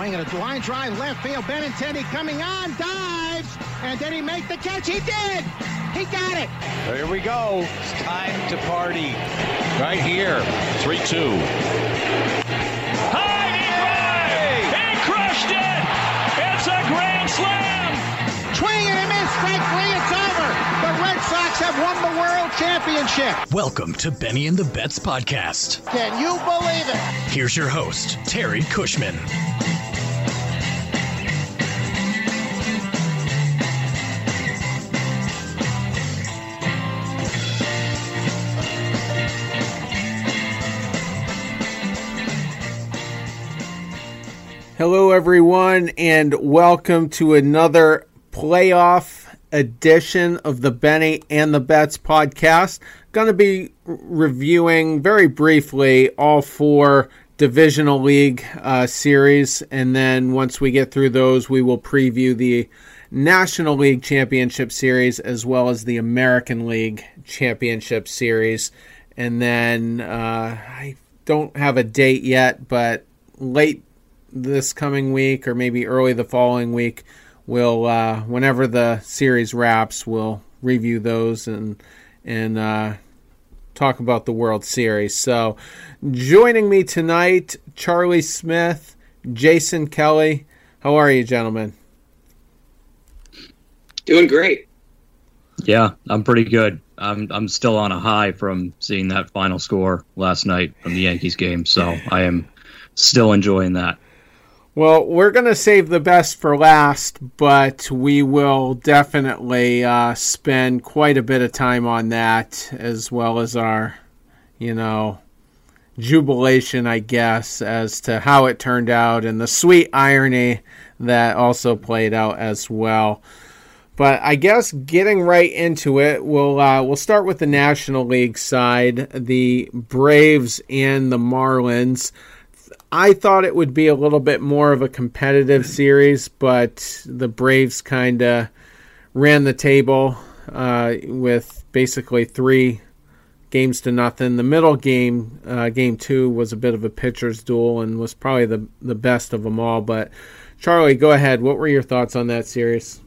Swinging a line drive left field. Benintendi coming on, dives, and did he make the catch? He did. He got it. There we go. It's time to party. Right here. 3 2. High drive! He crushed it! It's a grand slam! Swing and a miss. Strike three. It's over. The Red Sox have won the World Championship. Welcome to Benny and the Bets podcast. Can you believe it? Here's your host, Terry Cushman. Hello, everyone, and welcome to another playoff edition of the Benny and the Bets podcast. Going to be reviewing very briefly all four divisional league uh, series, and then once we get through those, we will preview the National League Championship Series as well as the American League Championship Series. And then uh, I don't have a date yet, but late this coming week or maybe early the following week, we'll uh, whenever the series wraps, we'll review those and and uh, talk about the World Series. So, joining me tonight, Charlie Smith, Jason Kelly. How are you, gentlemen? Doing great. Yeah, I'm pretty good. I'm I'm still on a high from seeing that final score last night from the Yankees game, so I am still enjoying that. Well, we're going to save the best for last, but we will definitely uh, spend quite a bit of time on that, as well as our, you know, jubilation, I guess, as to how it turned out and the sweet irony that also played out as well. But I guess getting right into it, we'll uh, we'll start with the National League side, the Braves and the Marlins. I thought it would be a little bit more of a competitive series, but the Braves kind of ran the table uh, with basically three games to nothing. The middle game, uh, game two, was a bit of a pitcher's duel and was probably the the best of them all. But Charlie, go ahead. What were your thoughts on that series?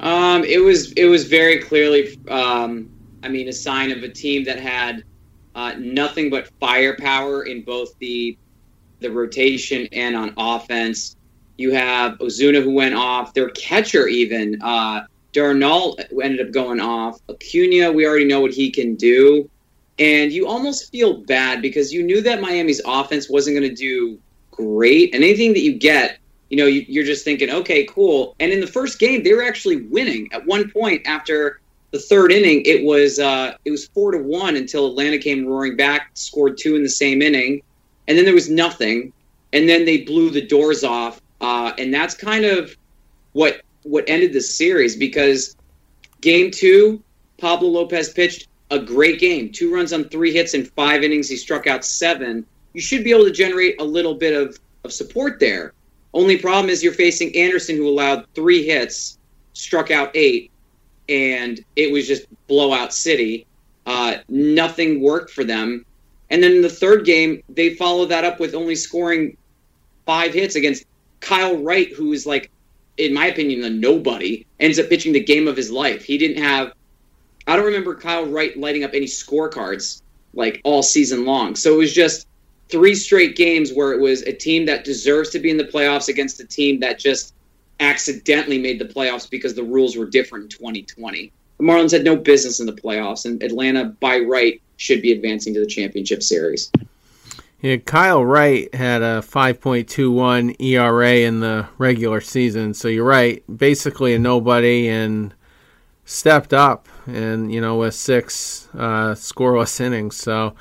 Um, it was it was very clearly, um, I mean, a sign of a team that had uh, nothing but firepower in both the the rotation and on offense. You have Ozuna who went off. Their catcher even uh, D'Arnaud ended up going off. Acuna, we already know what he can do, and you almost feel bad because you knew that Miami's offense wasn't going to do great. And anything that you get, you know, you, you're just thinking, okay, cool. And in the first game, they were actually winning. At one point, after the third inning, it was uh, it was four to one until Atlanta came roaring back, scored two in the same inning, and then there was nothing, and then they blew the doors off, uh, and that's kind of what what ended the series because game two, Pablo Lopez pitched a great game, two runs on three hits in five innings. He struck out seven. You should be able to generate a little bit of of support there. Only problem is you're facing Anderson, who allowed three hits, struck out eight and it was just blowout city. Uh, nothing worked for them. And then in the third game, they followed that up with only scoring five hits against Kyle Wright, who is like, in my opinion, a nobody. Ends up pitching the game of his life. He didn't have. I don't remember Kyle Wright lighting up any scorecards like all season long. So it was just three straight games where it was a team that deserves to be in the playoffs against a team that just accidentally made the playoffs because the rules were different in 2020. The Marlins had no business in the playoffs, and Atlanta, by right, should be advancing to the championship series. Yeah, Kyle Wright had a 5.21 ERA in the regular season, so you're right. Basically a nobody, and stepped up, and you know with six uh, scoreless innings. So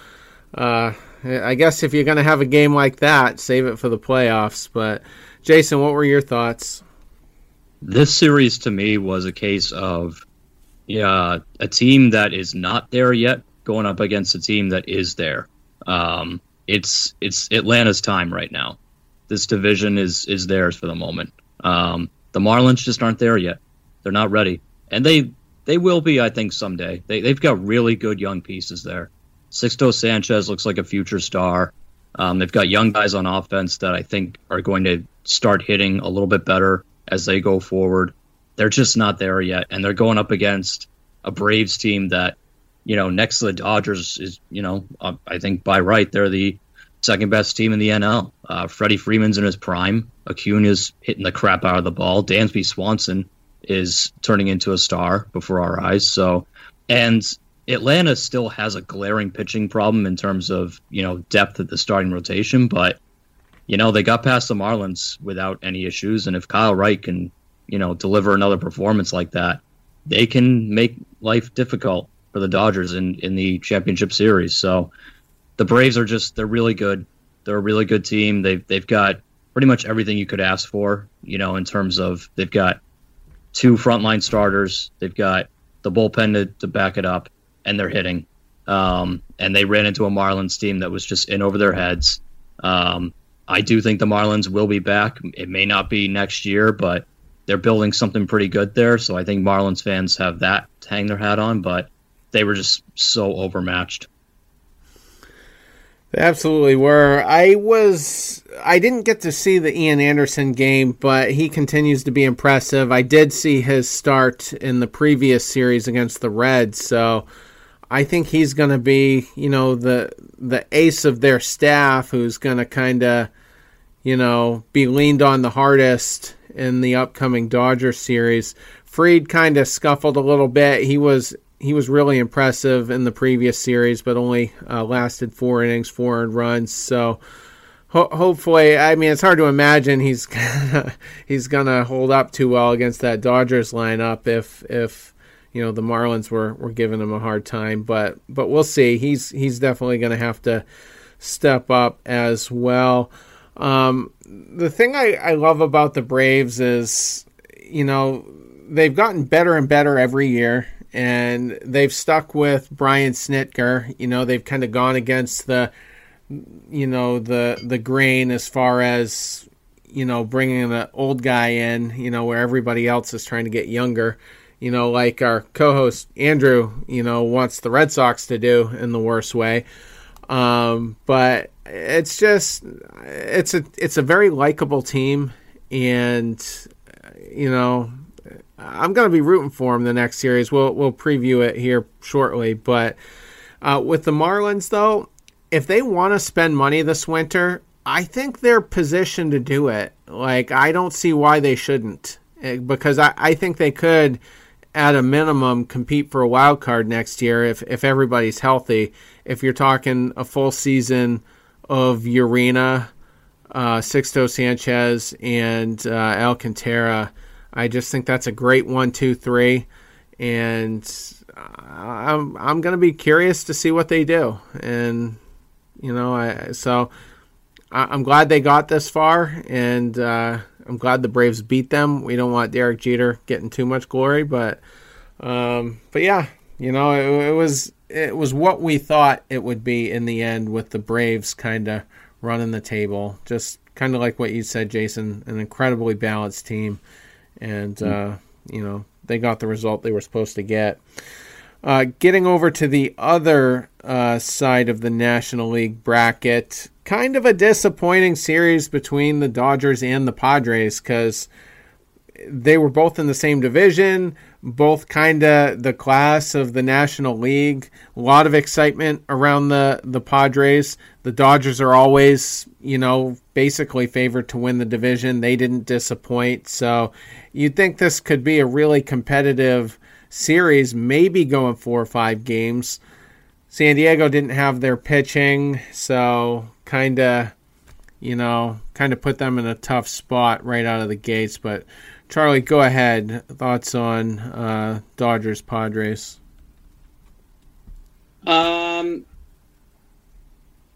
uh, I guess if you're going to have a game like that, save it for the playoffs. But Jason, what were your thoughts? This series to me was a case of yeah, a team that is not there yet going up against a team that is there. Um, it's it's Atlanta's time right now. This division is is theirs for the moment. Um, the Marlins just aren't there yet. They're not ready, and they they will be, I think, someday. They they've got really good young pieces there. Sixto Sanchez looks like a future star. Um, they've got young guys on offense that I think are going to start hitting a little bit better as they go forward. They're just not there yet, and they're going up against a Braves team that, you know, next to the Dodgers is, you know, uh, I think by right they're the second best team in the NL. Uh, Freddie Freeman's in his prime. Acuna's hitting the crap out of the ball. Dansby Swanson is turning into a star before our eyes. So, and Atlanta still has a glaring pitching problem in terms of you know depth at the starting rotation, but you know they got past the Marlins without any issues, and if Kyle Wright can you know deliver another performance like that, they can make life difficult for the Dodgers in in the championship series. So the Braves are just they're really good. They're a really good team. They've they've got pretty much everything you could ask for. You know, in terms of they've got two frontline starters. They've got the bullpen to, to back it up, and they're hitting. Um, and they ran into a Marlins team that was just in over their heads. Um, I do think the Marlins will be back. It may not be next year, but they're building something pretty good there. So I think Marlins fans have that to hang their hat on, but they were just so overmatched. They absolutely were. I was I didn't get to see the Ian Anderson game, but he continues to be impressive. I did see his start in the previous series against the Reds, so I think he's going to be, you know, the the ace of their staff who's going to kind of, you know, be leaned on the hardest in the upcoming Dodger series. Fried kind of scuffled a little bit. He was he was really impressive in the previous series, but only uh, lasted four innings, four earned runs. So ho- hopefully, I mean, it's hard to imagine he's gonna, he's gonna hold up too well against that Dodgers lineup if if you know the Marlins were, were giving him a hard time. But but we'll see. He's he's definitely gonna have to step up as well. Um, the thing I, I love about the Braves is, you know, they've gotten better and better every year and they've stuck with Brian Snitker. You know, they've kind of gone against the, you know, the the grain as far as you know bringing an old guy in. You know, where everybody else is trying to get younger. You know, like our co-host Andrew, you know, wants the Red Sox to do in the worst way. Um, but it's just it's a it's a very likable team, and you know I'm going to be rooting for them the next series. We'll we'll preview it here shortly. But uh, with the Marlins, though, if they want to spend money this winter, I think they're positioned to do it. Like I don't see why they shouldn't, eh, because I, I think they could, at a minimum, compete for a wild card next year if if everybody's healthy. If you're talking a full season of Urena, uh, Sixto Sanchez, and uh, Alcantara I just think that's a great one, two, three, and I'm I'm gonna be curious to see what they do, and you know, I so I'm glad they got this far, and uh, I'm glad the Braves beat them. We don't want Derek Jeter getting too much glory, but um, but yeah, you know, it, it was it was what we thought it would be in the end, with the Braves kind of running the table, just kind of like what you said, Jason, an incredibly balanced team and mm. uh, you know they got the result they were supposed to get. Uh, getting over to the other uh, side of the National League bracket, kind of a disappointing series between the Dodgers and the Padres because they were both in the same division, both kind of the class of the National League. A lot of excitement around the the Padres. The Dodgers are always, you know, basically favored to win the division. They didn't disappoint, so you'd think this could be a really competitive series, maybe going four or five games. San Diego didn't have their pitching, so kind of, you know, kind of put them in a tough spot right out of the gates. But Charlie, go ahead. Thoughts on uh, Dodgers Padres? Um,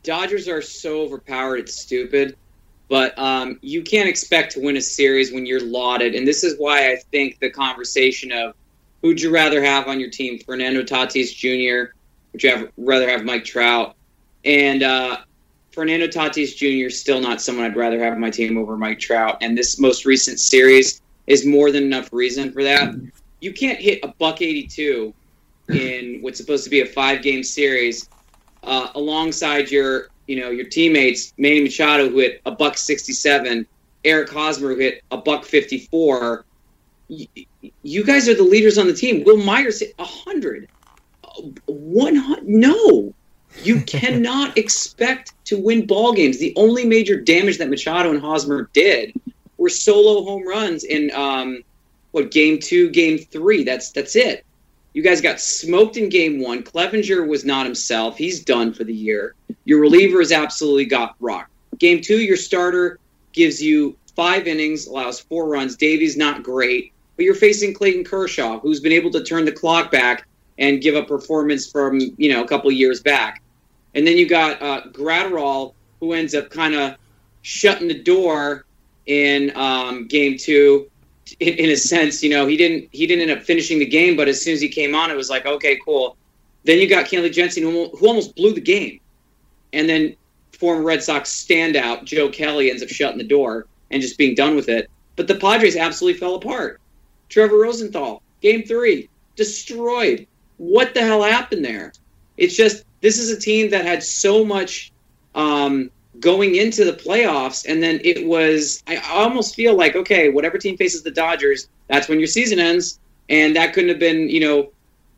Dodgers are so overpowered, it's stupid. But um, you can't expect to win a series when you're lauded, and this is why I think the conversation of who'd you rather have on your team, Fernando Tatis Jr. Would you have, rather have Mike Trout? And uh, Fernando Tatis Jr. is still not someone I'd rather have on my team over Mike Trout. And this most recent series is more than enough reason for that. You can't hit a buck 82 in what's supposed to be a five game series uh, alongside your you know your teammates Manny Machado who hit a buck 67, Eric Hosmer who hit a buck 54. You, you guys are the leaders on the team. Wil Myers hit 100. 100 no. You cannot expect to win ball games. The only major damage that Machado and Hosmer did were solo home runs in um, what game two, game three. That's that's it. You guys got smoked in game one. Clevinger was not himself. He's done for the year. Your reliever has absolutely got rocked. Game two, your starter gives you five innings, allows four runs. Davies not great, but you're facing Clayton Kershaw, who's been able to turn the clock back and give a performance from you know a couple years back. And then you got uh, Graterol, who ends up kind of shutting the door in um, game two in, in, a sense, you know, he didn't he didn't end up finishing the game, but as soon as he came on, it was like, okay, cool. Then you got Kenley Jansen, who, who almost blew the game, and then former Red Sox standout Joe Kelly ends up shutting the door and just being done with it. But the Padres absolutely fell apart. Trevor Rosenthal, game three, destroyed. What the hell happened there? It's just this is a team that had so much um, going into the playoffs, and then it was. I almost feel like okay, whatever team faces the Dodgers, that's when your season ends, and that couldn't have been you know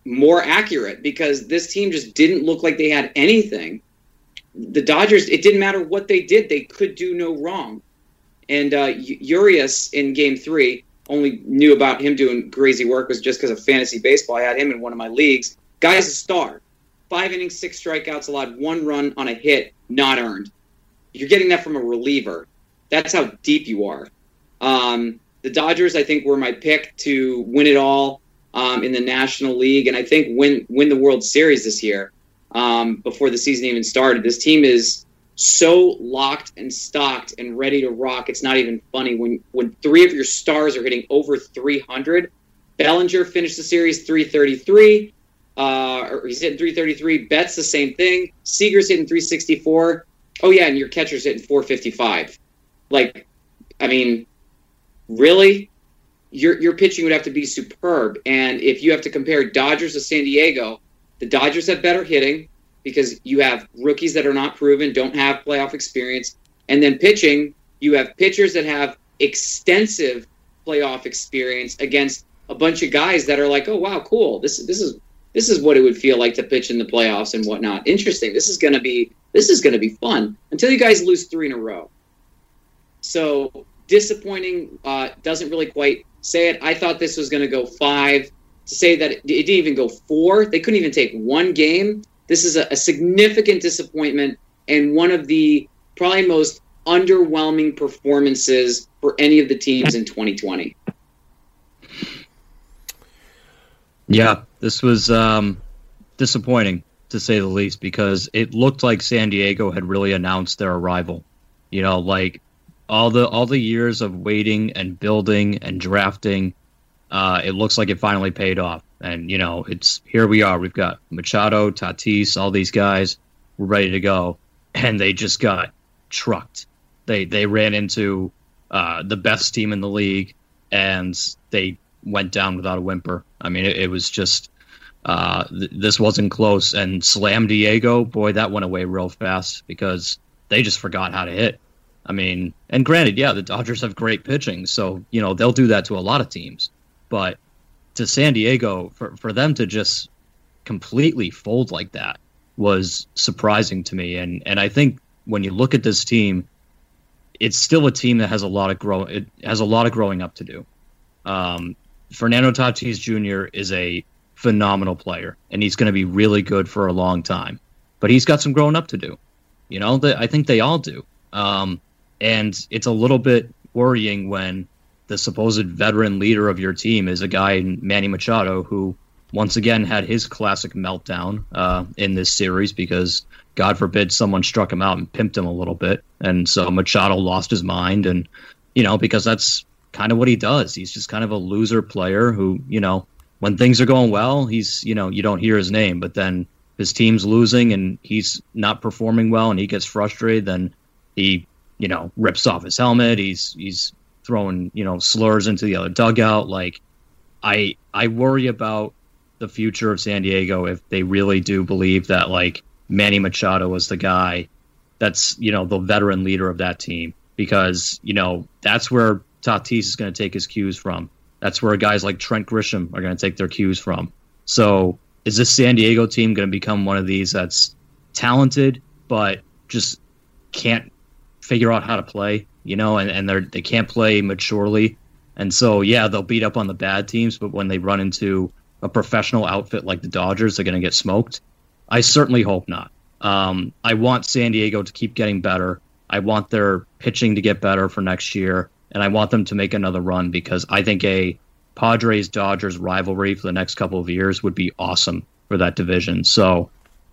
more accurate because this team just didn't look like they had anything. The Dodgers, it didn't matter what they did, they could do no wrong. And uh, Urias in Game Three only knew about him doing crazy work was just because of fantasy baseball. I had him in one of my leagues. Guy's a star. Five innings, six strikeouts, allowed one run on a hit, not earned. You're getting that from a reliever. That's how deep you are. Um, the Dodgers, I think, were my pick to win it all um, in the National League, and I think win win the World Series this year. Um, before the season even started, this team is so locked and stocked and ready to rock. It's not even funny when when three of your stars are hitting over 300. Bellinger finished the series 333. Uh, or he's hitting 333. Betts the same thing. Seager's hitting 364. Oh yeah, and your catcher's hitting 455. Like, I mean, really? Your your pitching would have to be superb. And if you have to compare Dodgers to San Diego, the Dodgers have better hitting because you have rookies that are not proven, don't have playoff experience, and then pitching, you have pitchers that have extensive playoff experience against a bunch of guys that are like, oh wow, cool. This this is this is what it would feel like to pitch in the playoffs and whatnot. Interesting. This is going to be this is going to be fun until you guys lose three in a row. So disappointing. Uh, doesn't really quite say it. I thought this was going to go five. To say that it, it, didn't even go four, they couldn't even take one game. This is a, a significant disappointment and one of the probably most underwhelming performances for any of the teams in 2020. Yeah, this was um, disappointing to say the least because it looked like San Diego had really announced their arrival. You know, like all the all the years of waiting and building and drafting, uh, it looks like it finally paid off. And you know, it's here we are. We've got Machado, Tatis, all these guys. We're ready to go, and they just got trucked. They they ran into uh, the best team in the league, and they went down without a whimper. I mean, it, it was just uh, th- this wasn't close. And Slam Diego, boy, that went away real fast because they just forgot how to hit. I mean, and granted, yeah, the Dodgers have great pitching, so you know they'll do that to a lot of teams. But to San Diego, for for them to just completely fold like that was surprising to me. And and I think when you look at this team, it's still a team that has a lot of grow it has a lot of growing up to do. Um, Fernando Tatis Jr. is a phenomenal player, and he's going to be really good for a long time. But he's got some growing up to do. You know, I think they all do. Um, and it's a little bit worrying when the supposed veteran leader of your team is a guy Manny Machado who once again had his classic meltdown uh, in this series because God forbid someone struck him out and pimped him a little bit, and so Machado lost his mind, and you know because that's kind of what he does. He's just kind of a loser player who, you know, when things are going well, he's, you know, you don't hear his name, but then his team's losing and he's not performing well and he gets frustrated, then he, you know, rips off his helmet. He's he's throwing, you know, slurs into the other dugout. Like I I worry about the future of San Diego if they really do believe that like Manny Machado was the guy that's you know the veteran leader of that team because you know that's where Tatis is going to take his cues from. That's where guys like Trent Grisham are going to take their cues from. So is this San Diego team going to become one of these that's talented but just can't figure out how to play? You know, and, and they're they can't play maturely. And so yeah, they'll beat up on the bad teams, but when they run into a professional outfit like the Dodgers, they're going to get smoked. I certainly hope not. Um, I want San Diego to keep getting better. I want their pitching to get better for next year, and I want them to make another run because I think a Padres Dodgers rivalry for the next couple of years would be awesome for that division. So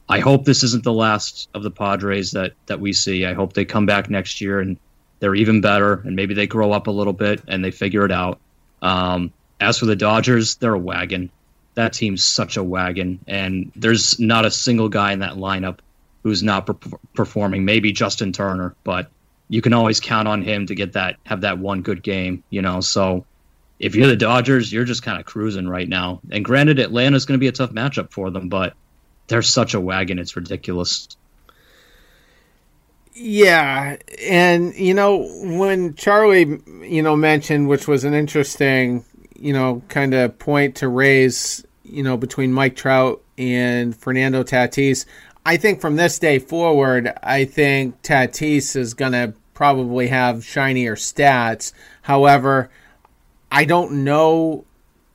I hope this isn't the last of the Padres that that we see. I hope they come back next year and they're even better, and maybe they grow up a little bit and they figure it out. Um, as for the Dodgers, they're a wagon. That team's such a wagon, and there's not a single guy in that lineup who's not per- performing. Maybe Justin Turner, but you can always count on him to get that have that one good game. You know, so if you're the Dodgers, you're just kind of cruising right now. And granted, Atlanta's going to be a tough matchup for them, but they're such a wagon; it's ridiculous. Yeah, and you know when Charlie, you know, mentioned which was an interesting, you know, kind of point to raise, you know, between Mike Trout and Fernando Tatis. I think from this day forward, I think Tatis is going to probably have shinier stats. However, I don't know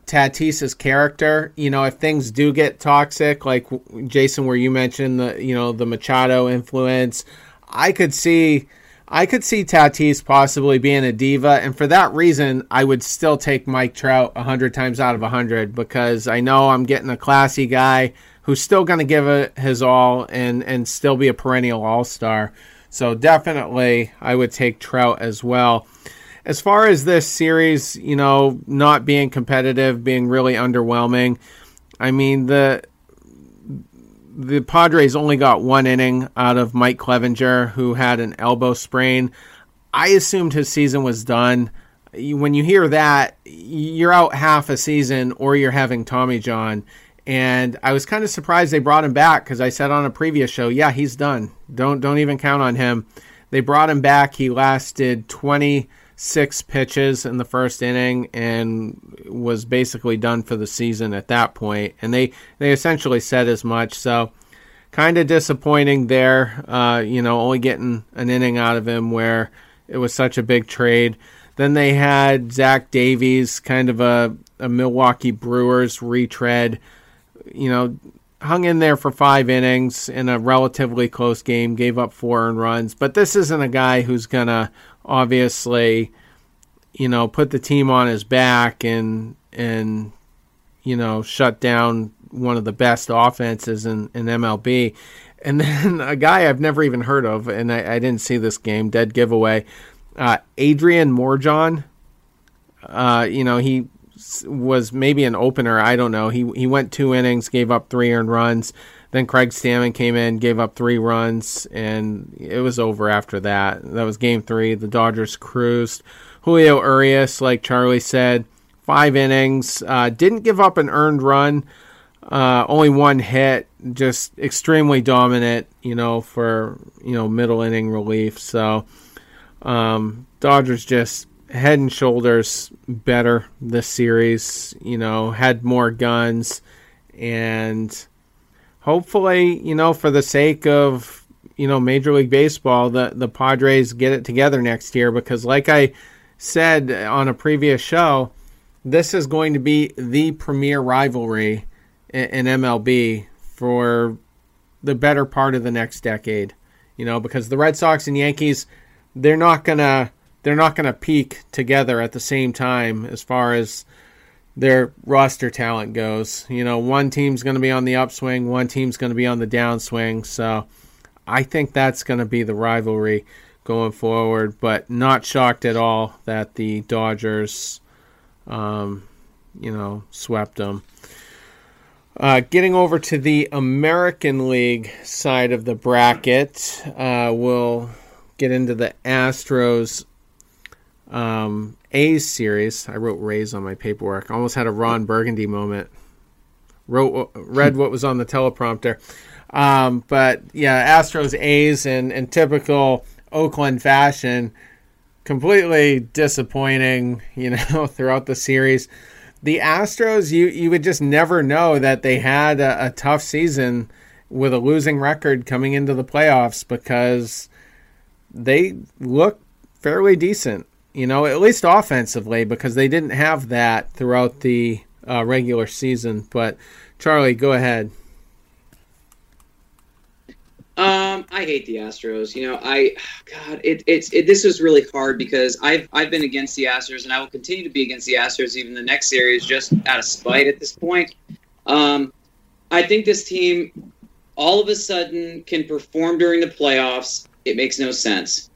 Tatis's character. You know, if things do get toxic, like Jason, where you mentioned the you know the Machado influence, I could see. I could see Tatis possibly being a diva, and for that reason, I would still take Mike Trout 100 times out of 100 because I know I'm getting a classy guy who's still going to give it his all and, and still be a perennial all star. So, definitely, I would take Trout as well as far as this series, you know, not being competitive, being really underwhelming, I mean the the Padres only got one inning out of Mike Clevinger, who had an elbow sprain. I assumed his season was done. When you hear that, you're out half a season or you're having Tommy John. And I was kind of surprised they brought him back because I said on a previous show, yeah, he's done. Don't don't even count on him. They brought him back. He lasted 26 pitches in the first inning and was basically done for the season at that point. And they, they essentially said as much. So kind of disappointing there, uh, you know, only getting an inning out of him where it was such a big trade. Then they had Zach Davies, kind of a, a Milwaukee Brewers retread, you know, hung in there for five innings in a relatively close game, gave up four earned runs. But this isn't a guy who's going to obviously, you know, put the team on his back and and you know shut down one of the best offenses in, in MLB. And then a guy I've never even heard of, and I, I didn't see this game, dead giveaway. Uh, Adrian Morejon. Uh, you know, he was maybe an opener. I don't know. He he went two innings, gave up three earned runs. Then Craig Stammen came in, gave up three runs, and it was over after that. That was game three. The Dodgers cruised. Julio Urias, like Charlie said, five innings, uh, didn't give up an earned run, uh, only one hit, just extremely dominant, you know, for you know middle inning relief. So um, Dodgers just head and shoulders better this series. You know, had more guns and hopefully, you know, for the sake of you know Major League Baseball, the the Padres get it together next year because, like I said on a previous show, this is going to be the premier rivalry in, MLB for the better part of the next decade. You know, because the Red Sox and Yankees, they're not gonna they're not gonna peak together at the same time as far as their roster talent goes. You know, one team's going to be on the upswing, one team's going to be on the downswing. So I think that's going to be the rivalry going forward, but not shocked at all that the Dodgers, um, you know, swept them. Uh, getting over to the American League side of the bracket, uh, we'll get into the Astros um, A's series. I wrote Rays on my paperwork. almost had a Ron Burgundy moment. Wrote, read what was on the teleprompter. Um, but yeah, Astros A's in, in typical Oakland fashion, completely disappointing, you know, throughout the series. The Astros, you, you would just never know that they had a, a tough season with a losing record coming into the playoffs because they look fairly decent, you know, at least offensively, because they didn't have that throughout the uh, regular season. But Charlie, go ahead. Um, I hate the Astros. You know, I God, it, it's it, this is really hard because I've I've been against the Astros and I will continue to be against the Astros even the next series just out of spite at this point. Um, I think this team all of a sudden can perform during the playoffs. It makes no sense.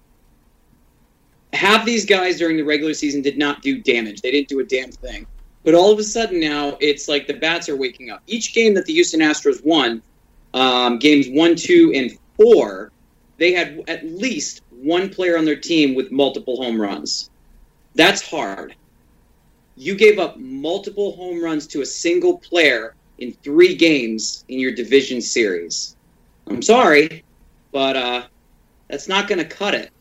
Half these guys during the regular season did not do damage. They didn't do a damn thing. But all of a sudden now, it's like the bats are waking up. Each game that the Houston Astros won, um, games one, two, and four, they had at least one player on their team with multiple home runs. That's hard. You gave up multiple home runs to a single player in three games in your division series. I'm sorry, but uh, that's not going to cut it.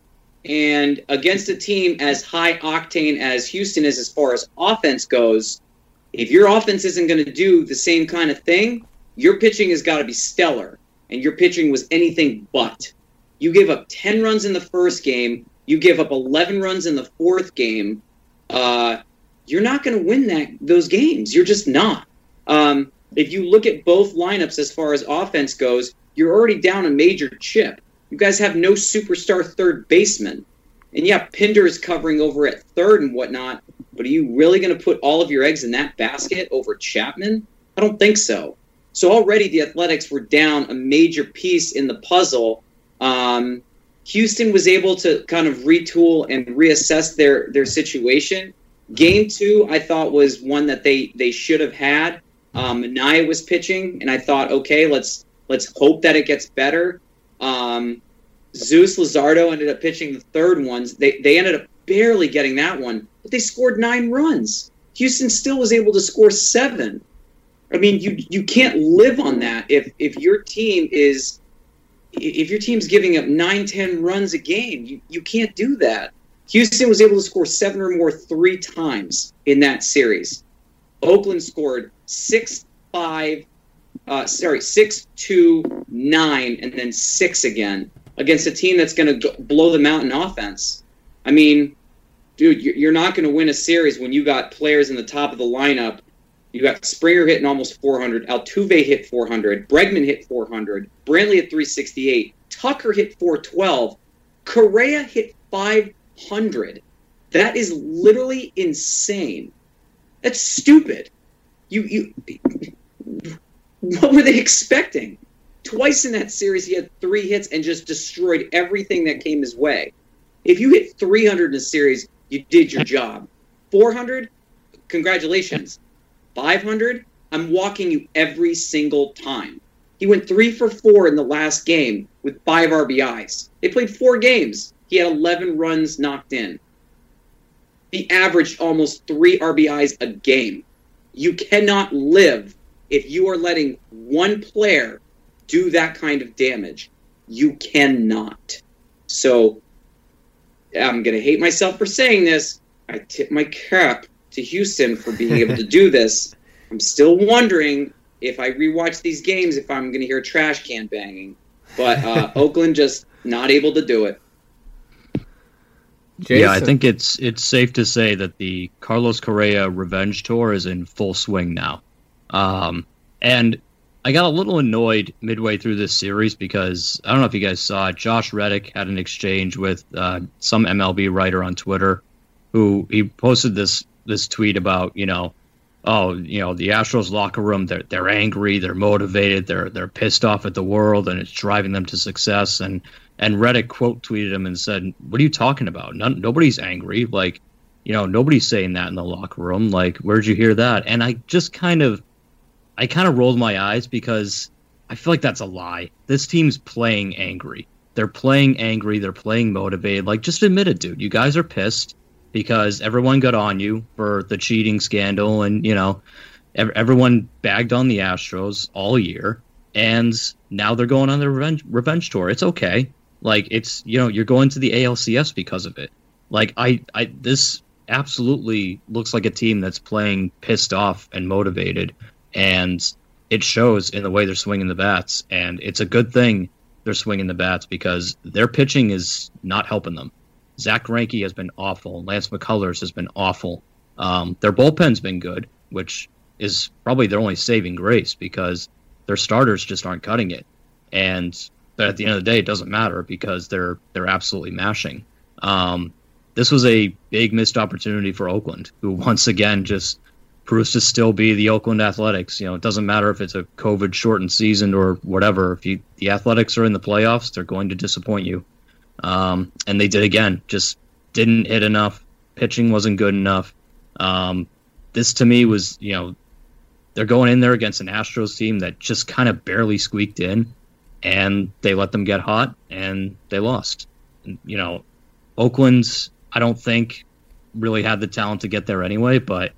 And against a team as high octane as Houston is as far as offense goes, if your offense isn't going to do the same kind of thing, your pitching has got to be stellar. And your pitching was anything but. You gave up 10 runs in the first game, you give up 11 runs in the fourth game. Uh, you're not going to win that those games. You're just not. Um, if you look at both lineups as far as offense goes, you're already down a major chip. You guys have no superstar third baseman. And yeah, Pinder is covering over at third and whatnot, but are you really going to put all of your eggs in that basket over Chapman? I don't think so. So already the Athletics were down a major piece in the puzzle. Um, Houston was able to kind of retool and reassess their their situation. Game two, I thought was one that they they should have had. Um, Manaea was pitching, and I thought, okay, let's let's hope that it gets better. Um, Zeus Luzardo ended up pitching the third ones. They they ended up barely getting that one, but they scored nine runs. Houston still was able to score seven. I mean, you you can't live on that if if your team is if your team's giving up nine, ten runs a game. You you can't do that. Houston was able to score seven or more three times in that series. Oakland scored six five, uh, sorry six two nine, and then six again against a team that's going to blow them out in offense. I mean, dude, you're not going to win a series when you got players in the top of the lineup. You got Springer hitting almost 400, Altuve hit 400, Bregman hit 400, Brantley at 368, Tucker hit 412, Correa hit 500. That is literally insane. That's stupid. You you what were they expecting? Twice in that series, he had three hits and just destroyed everything that came his way. If you hit 300 in a series, you did your job. 400, congratulations. 500, I'm walking you every single time. He went three for four in the last game with five RBIs. They played four games. He had 11 runs knocked in. He averaged almost three RBIs a game. You cannot live if you are letting one player do that kind of damage. You cannot. So I'm going to hate myself for saying this. I tip my cap to Houston for being able to do this. I'm still wondering if I rewatch these games if I'm going to hear trash can banging. But uh, Oakland just not able to do it. Jason. Yeah, I think it's it's safe to say that the Carlos Correa revenge tour is in full swing now. Um, and I got a little annoyed midway through this series because I don't know if you guys saw. Josh Reddick had an exchange with uh, some MLB writer on Twitter, who he posted this this tweet about you know, oh you know the Astros locker room they're they're angry, they're motivated, they're they're pissed off at the world, and it's driving them to success. And and Reddick quote tweeted him and said, "What are you talking about? None, nobody's angry. Like, you know, nobody's saying that in the locker room. Like, where'd you hear that?" And I just kind of, I kind of rolled my eyes because I feel like that's a lie. This team's playing angry. They're playing angry. They're playing motivated. Like, just admit it, dude. You guys are pissed because everyone got on you for the cheating scandal, and you know, everyone bagged on the Astros all year and now they're going on their revenge, revenge tour. It's okay. Like it's you know you're going to the ALCS because of it. Like I I this absolutely looks like a team that's playing pissed off and motivated, and it shows in the way they're swinging the bats. And it's a good thing they're swinging the bats because their pitching is not helping them. Zack Greinke has been awful. Lance McCullers has been awful. Um, their bullpen's been good, which is probably their only saving grace because their starters just aren't cutting it. And but at the end of the day, it doesn't matter because they're they're absolutely mashing. Um, this was a big missed opportunity for Oakland, who once again just proves to still be the Oakland Athletics. You know, it doesn't matter if it's a COVID shortened season or whatever. If you the Athletics are in the playoffs, they're going to disappoint you. Um, and they did again. Just didn't hit enough. Pitching wasn't good enough. Um, this to me was, you know, they're going in there against an Astros team that just kind of barely squeaked in, and they let them get hot, and they lost. And, you know, Oakland's I don't think really had the talent to get there anyway, but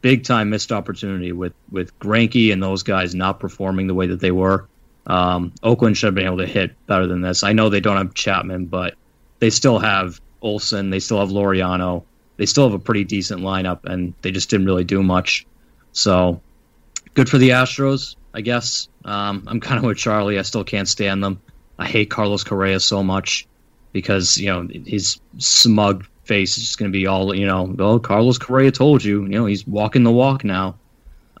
big time missed opportunity with with Greinke and those guys not performing the way that they were. Um, Oakland should have been able to hit better than this. I know they don't have Chapman, but they still have Olson. They still have Laureano. They still have a pretty decent lineup, and they just didn't really do much. So good for the Astros, I guess. Um, I'm kind of with Charlie. I still can't stand them. I hate Carlos Correa so much because you know he's smug face is just going to be all you know. Well, Carlos Correa told you, you know, he's walking the walk now.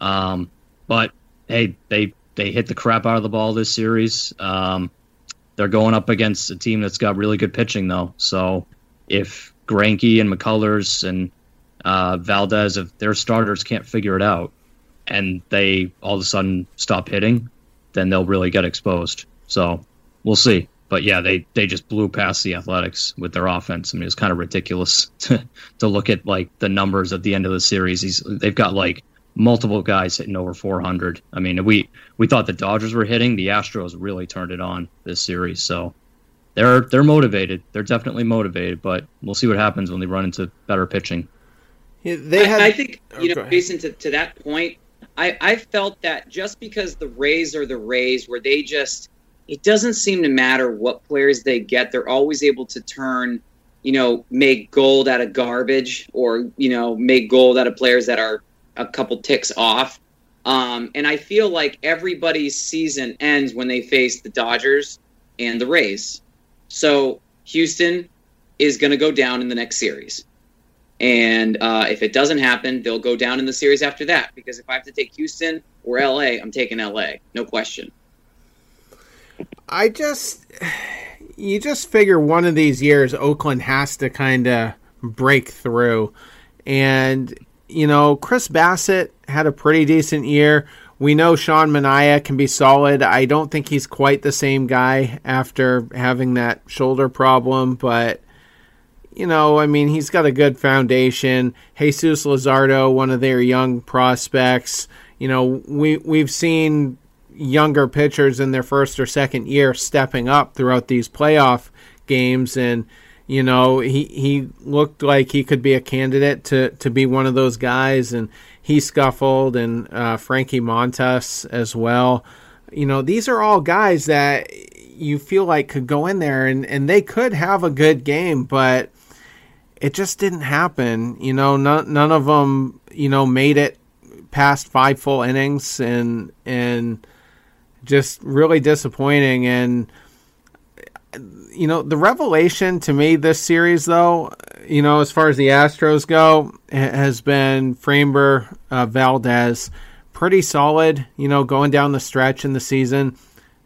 Um, but hey, they they hit the crap out of the ball this series. Um, they're going up against a team that's got really good pitching though. So if Greinke and McCullers and uh, Valdez, if their starters can't figure it out, and they all of a sudden stop hitting, then they'll really get exposed. So we'll see but yeah, they they just blew past the Athletics with their offense. I mean, it's kind of ridiculous to to look at like the numbers at the end of the series. He's, they've got like multiple guys hitting over 400. I mean, we we thought the Dodgers were hitting, the Astros really turned it on this series. So they're they're motivated. They're definitely motivated, but we'll see what happens when they run into better pitching. Yeah, they had, I, I think oh, you oh, know, Jason, to, to that point, I I felt that just because the Rays are the Rays, where they just it doesn't seem to matter what players they get. They're always able to turn, you know, make gold out of garbage or, you know, make gold out of players that are a couple ticks off. Um, and I feel like everybody's season ends when they face the Dodgers and the Rays. So Houston is going to go down in the next series. And uh, if it doesn't happen, they'll go down in the series after that. Because if I have to take Houston or LA, I'm taking LA, no question. I just you just figure one of these years Oakland has to kind of break through. And you know, Chris Bassitt had a pretty decent year. We know Sean Manaea can be solid. I don't think he's quite the same guy after having that shoulder problem, but you know, I mean, he's got a good foundation. Jesus Luzardo, one of their young prospects. You know, we we've seen younger pitchers in their first or second year stepping up throughout these playoff games. And you know he he looked like he could be a candidate to to be one of those guys. And he scuffled and uh, Frankie Montas as well. You know these are all guys that you feel like could go in there and and they could have a good game but it just didn't happen. You know none, none of them you know made it past five full innings and and just really disappointing. And you know, the revelation to me this series, though, you know, as far as the Astros go, has been Framber uh, Valdez. Pretty solid, you know, going down the stretch in the season.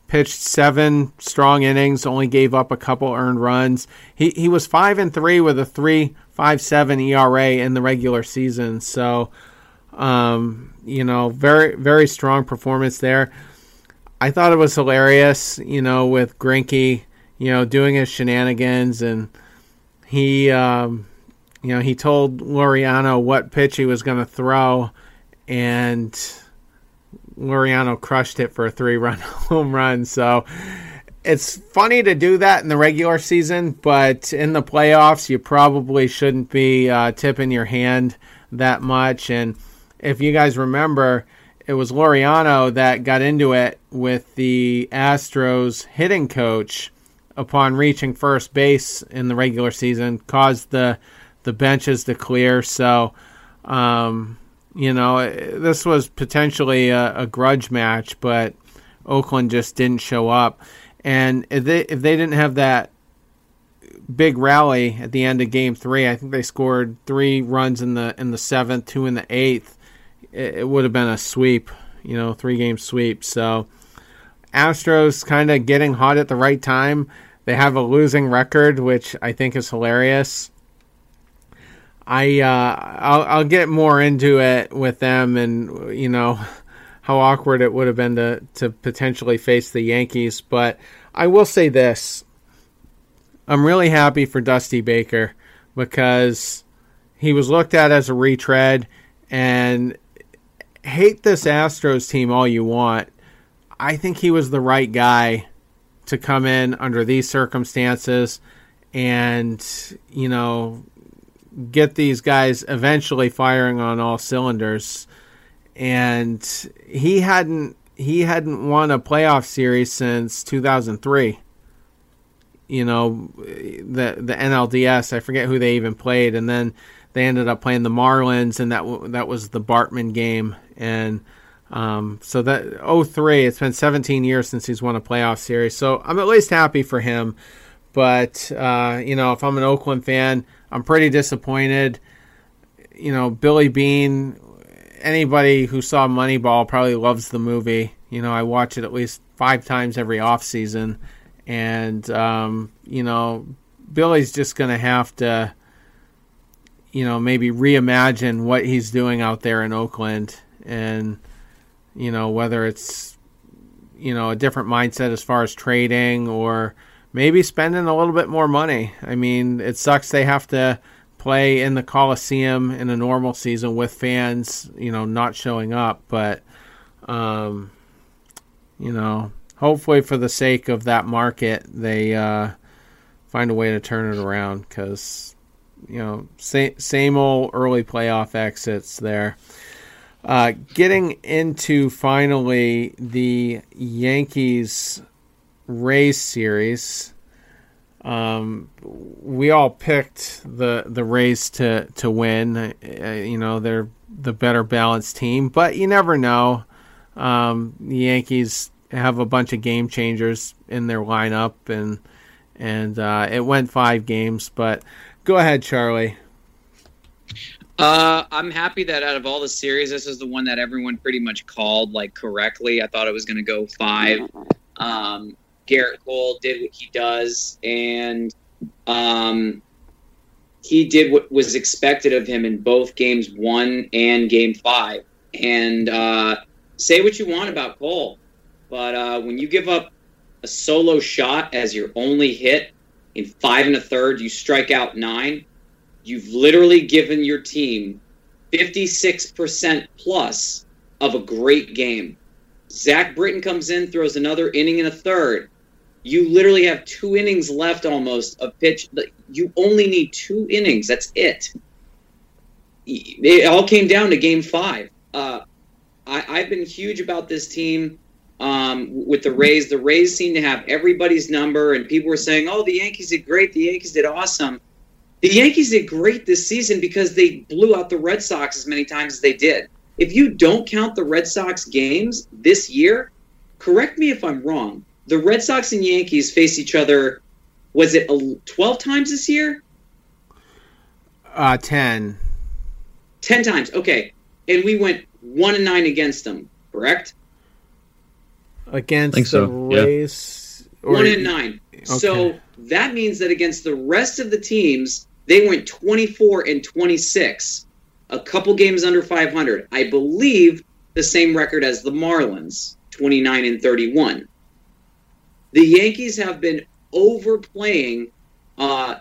Pitched seven strong innings, only gave up a couple earned runs. He he was five and three with a three five seven ERA in the regular season. So, um, you know, very very strong performance there. I thought it was hilarious, you know, with Greinke, you know, doing his shenanigans, and he, um, you know, he told Laureano what pitch he was going to throw, and Laureano crushed it for a three-run home run. So it's funny to do that in the regular season, but in the playoffs, you probably shouldn't be uh, tipping your hand that much. And if you guys remember it was Laureano that got into it with the Astros hitting coach upon reaching first base in the regular season, caused the the benches to clear. So, um, you know, this was potentially a, a, grudge match, but Oakland just didn't show up. And if they if they didn't have that big rally at the end of Game Three, I think they scored three runs in the in the seventh, two in the eighth. It, it would have been a sweep, you know, three game sweep. So Astros kind of getting hot at the right time. They have a losing record, which I think is hilarious. I uh, I'll I'll get more into it with them, and you know how awkward it would have been to to potentially face the Yankees. But I will say this: I'm really happy for Dusty Baker because he was looked at as a retread, and hate this Astros team all you want. I think he was the right guy to come in under these circumstances and you know get these guys eventually firing on all cylinders. And he hadn't he hadn't won a playoff series since 2003. You know, the the NLDS. I forget who they even played, and then they ended up playing the Marlins, and that that was the Bartman game. And um, so that 03, it's been 17 years since he's won a playoff series. So I'm at least happy for him. But uh, you know, if I'm an Oakland fan, I'm pretty disappointed. You know, Billy Beane, Anybody who saw Moneyball probably loves the movie. You know, I watch it at least five times every off season, and um, you know, Billy's just gonna have to, you know, maybe reimagine what he's doing out there in Oakland, and you know whether it's you know a different mindset as far as trading or maybe spending a little bit more money. I mean, it sucks they have to play in the Coliseum in a normal season with fans, you know, not showing up, but um, you know, hopefully for the sake of that market, they uh, find a way to turn it around because you know, same same old early playoff exits there. Uh, getting into finally the Yankees Rays series. Um, we all picked the the Rays to to win. Uh, you know they're the better balanced team, but you never know. Um, the Yankees have a bunch of game changers in their lineup, and and uh, it went five games. But go ahead, Charlie. Uh, I'm happy that out of all the series, this is the one that everyone pretty much called like correctly. I thought it was going to go five. Um, Gerrit Cole did what he does, and um, he did what was expected of him in both games one and game five. And uh, say what you want about Cole, but uh, when you give up a solo shot as your only hit in five and a third, you strike out nine. You've literally given your team 56% plus of a great game. Zach Britton comes in, throws another inning and a third you literally have two innings left almost of pitch. You only need two innings. That's it. It all came down to game five. Uh, I, have been huge about this team um, with the Rays. The Rays seem to have everybody's number, and people were saying, oh, the Yankees did great. The Yankees did awesome. The Yankees did great this season because they blew out the Red Sox as many times as they did. If you don't count the Red Sox games this year, correct me if I'm wrong the Red Sox and Yankees face each other. Was it 12 times this year? Uh, 10. 10 times. Okay. And we went 1 and 9 against them, correct? Against the so. Rays? Yeah. 1 and 9. Okay. So that means that against the rest of the teams, they went 24 and 26. A couple games under 500. I believe the same record as the Marlins, 29 and 31 the Yankees have been overplaying, uh,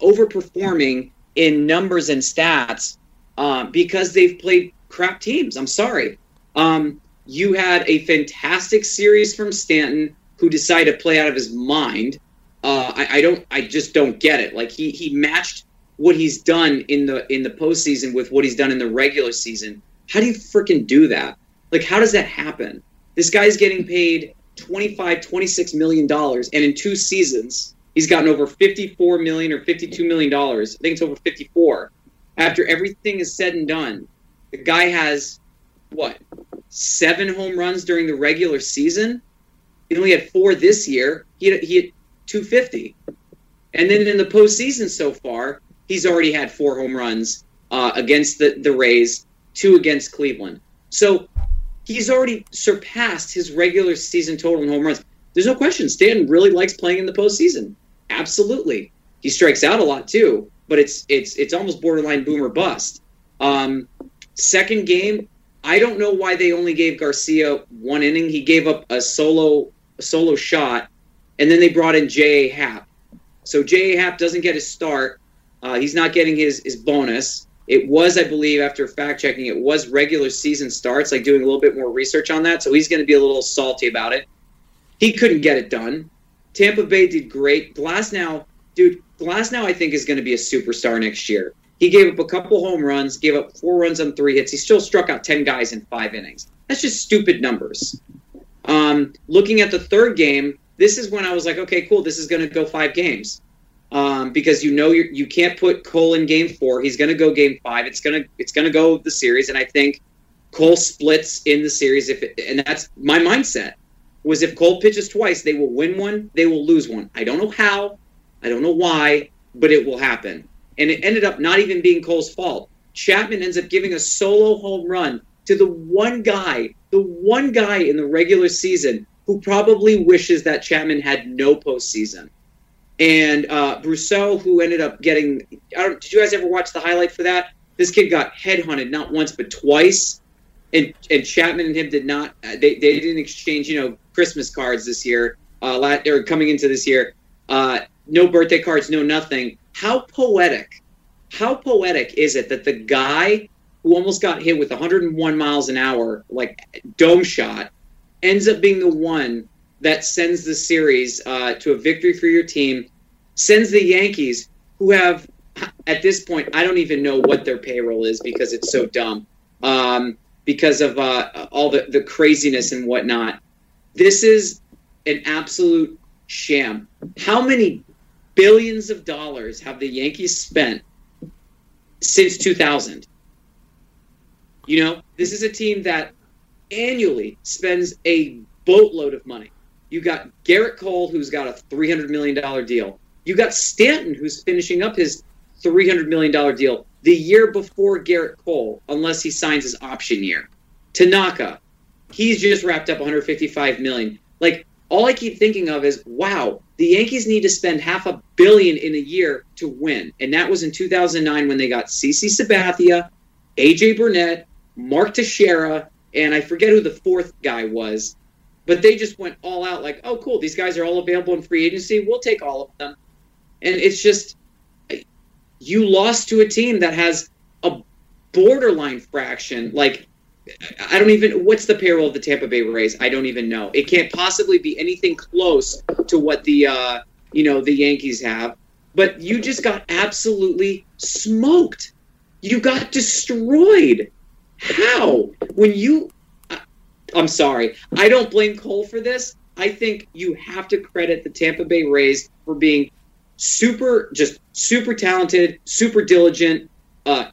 overperforming in numbers and stats uh, because they've played crap teams. I'm sorry. Um, you had a fantastic series from Stanton, who decided to play out of his mind. Uh, I, I, don't. I just don't get it. Like he he matched what he's done in the in the postseason with what he's done in the regular season. How do you freaking do that? Like, how does that happen? This guy's getting paid 25, 26 million dollars, and in two seasons, he's gotten over 54 million or 52 million dollars. I think it's over 54. After everything is said and done, the guy has what seven home runs during the regular season. He only had four this year. He had, he had 250, and then in the postseason so far, he's already had four home runs uh, against the the Rays, two against Cleveland. So he's already surpassed his regular season total in home runs. There's no question. Stanton really likes playing in the postseason. Absolutely, he strikes out a lot too, but it's it's it's almost borderline boomer bust. Um, second game, I don't know why they only gave Garcia one inning. He gave up a solo a solo shot, and then they brought in J.A. Happ. So J.A. Happ doesn't get his start. Uh, he's not getting his his bonus. It was, I believe, after fact checking, it was regular season starts, like doing a little bit more research on that. So he's going to be a little salty about it. He couldn't get it done. Tampa Bay did great. Glasnow, dude, Glasnow, I think, is going to be a superstar next year. He gave up a couple home runs, gave up four runs on three hits. He still struck out 10 guys in five innings. That's just stupid numbers. Um, looking at the third game, this is when I was like, okay, cool, this is going to go five games um, because you know you're, you can't put Cole in game four. He's going to go game five. It's gonna it's gonna go the series, and I think Cole splits in the series. If it, and that's my mindset was if Cole pitches twice, they will win one, they will lose one. I don't know how, I don't know why, but it will happen. And it ended up not even being Cole's fault. Chapman ends up giving a solo home run to the one guy, the one guy in the regular season who probably wishes that Chapman had no postseason and uh, Brosseau, who ended up getting. I don't, did you guys ever watch the highlight for that? This kid got headhunted not once but twice, and and Chapman and him did not. Uh, they they didn't exchange you know Christmas cards this year. Uh, or coming into this year, uh, no birthday cards, no nothing. How poetic! How poetic is it that the guy who almost got hit with 101 miles an hour, like dome shot, ends up being the one that sends the series uh, to a victory for your team, sends the Yankees, who have at this point I don't even know what their payroll is because it's so dumb, um, because of uh, all the the craziness and whatnot. This is an absolute sham. How many billions of dollars have the Yankees spent since 2000? You know, this is a team that annually spends a boatload of money. You got Gerrit Cole, who's got a $300 million deal. You got Stanton, who's finishing up his $300 million deal the year before Gerrit Cole, unless he signs his option year. Tanaka, he's just wrapped up 155 million. Like all I keep thinking of is, wow, the Yankees need to spend half a billion in a year to win, and that was in 2009 when they got CC Sabathia, AJ Burnett, Mark Teixeira, and I forget who the fourth guy was. But they just went all out, like, oh, cool, these guys are all available in free agency. We'll take all of them. And it's just, you lost to a team that has a borderline fraction. Like, I don't even, what's the payroll of the Tampa Bay Rays? I don't even know. It can't possibly be anything close to what the, uh, you know, the Yankees have. But you just got absolutely smoked. You got destroyed. How? When you I'm sorry. I don't blame Cole for this. I think you have to credit the Tampa Bay Rays for being super, just super talented, super diligent, uh,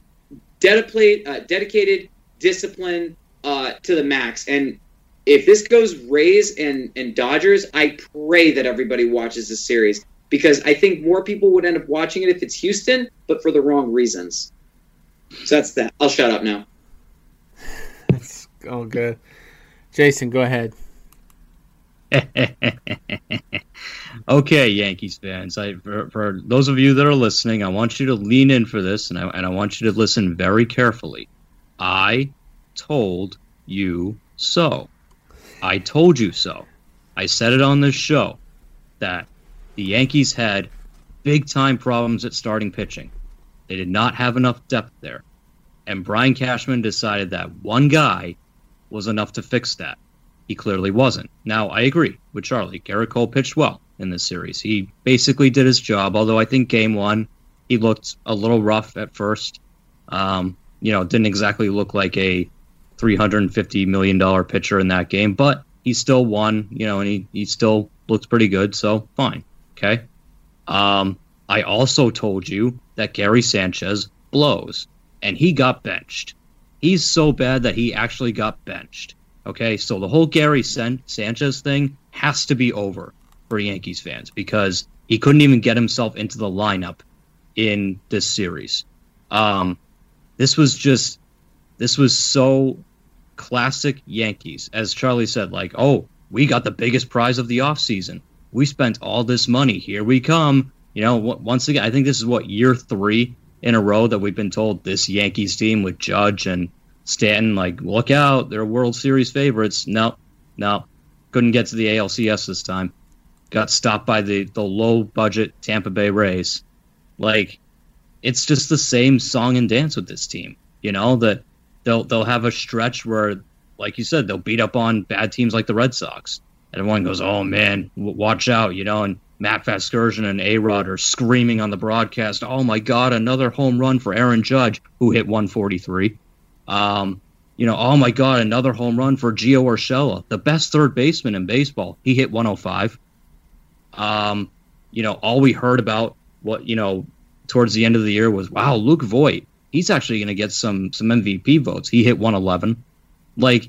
dedicated, uh, dedicated, disciplined uh, to the max. And if this goes Rays and, and Dodgers, I pray that everybody watches this series because I think more people would end up watching it if it's Houston, but for the wrong reasons. So that's that. I'll shut up now. All good. Jason, go ahead. okay, Yankees fans. I, for, for, those of you that are listening, I want you to lean in for this, and I, and I want you to listen very carefully. I told you so. I told you so. I said it on this show that the Yankees had big time problems at starting pitching. They did not have enough depth there. And Brian Cashman decided that one guy was enough to fix that. He clearly wasn't. Now, I agree with Charlie. Gerrit Cole pitched well in this series. He basically did his job, although I think game one, he looked a little rough at first. Um, you know, didn't exactly look like a 350 million dollar pitcher in that game, but he still won, you know, and he, he still looks pretty good, so fine. Okay. Um, I also told you that Gary Sanchez blows, and he got benched. He's so bad that he actually got benched. Okay, so the whole Gary San- Sanchez thing has to be over for Yankees fans because he couldn't even get himself into the lineup in this series. Um, this was just, this was so classic Yankees. As Charlie said, like, oh, we got the biggest prize of the offseason. We spent all this money. Here we come. You know, once again, I think this is what year three in a row that we've been told this Yankees team with Judge and Stanton, like, look out, they're World Series favorites. No, no, couldn't get to the ALCS this time. Got stopped by the the low budget Tampa Bay Rays. Like, it's just the same song and dance with this team. You know that they'll they'll have a stretch where, like you said, they'll beat up on bad teams like the Red Sox, and everyone goes, "Oh man, watch out!" You know, and Matt Vasgersian and A Rod are screaming on the broadcast, "Oh my God, another home run for Aaron Judge, who hit 143." Um, you know, oh my God, another home run for Gio Urshela, the best third baseman in baseball. He hit 105. Um, you know, all we heard about what you know towards the end of the year was, wow, Luke Voit, he's actually going to get some some MVP votes. He hit 111. Like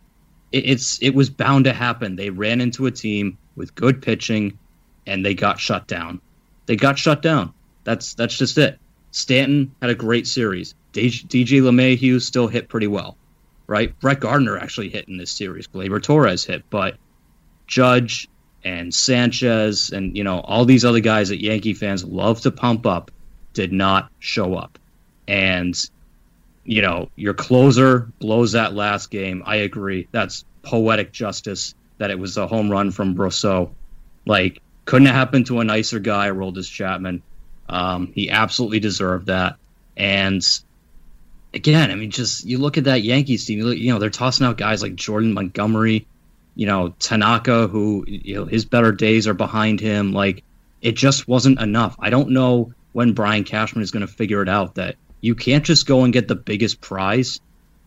it, it's it was bound to happen. They ran into a team with good pitching, and they got shut down. They got shut down. That's that's just it. Stanton had a great series. DJ LeMahieu still hit pretty well, right? Brett Gardner actually hit in this series. Gleyber Torres hit, but Judge and Sanchez and you know all these other guys that Yankee fans love to pump up did not show up. And you know, your closer blows that last game. I agree. That's poetic justice that it was a home run from Brosseau. Like, couldn't have happened to a nicer guy, Roldis Chapman. Um, he absolutely deserved that. And again, I mean, just you look at that Yankees team. You, look, you know, they're tossing out guys like Jordan Montgomery, you know, Tanaka, who you know his better days are behind him. Like, it just wasn't enough. I don't know when Brian Cashman is going to figure it out that you can't just go and get the biggest prize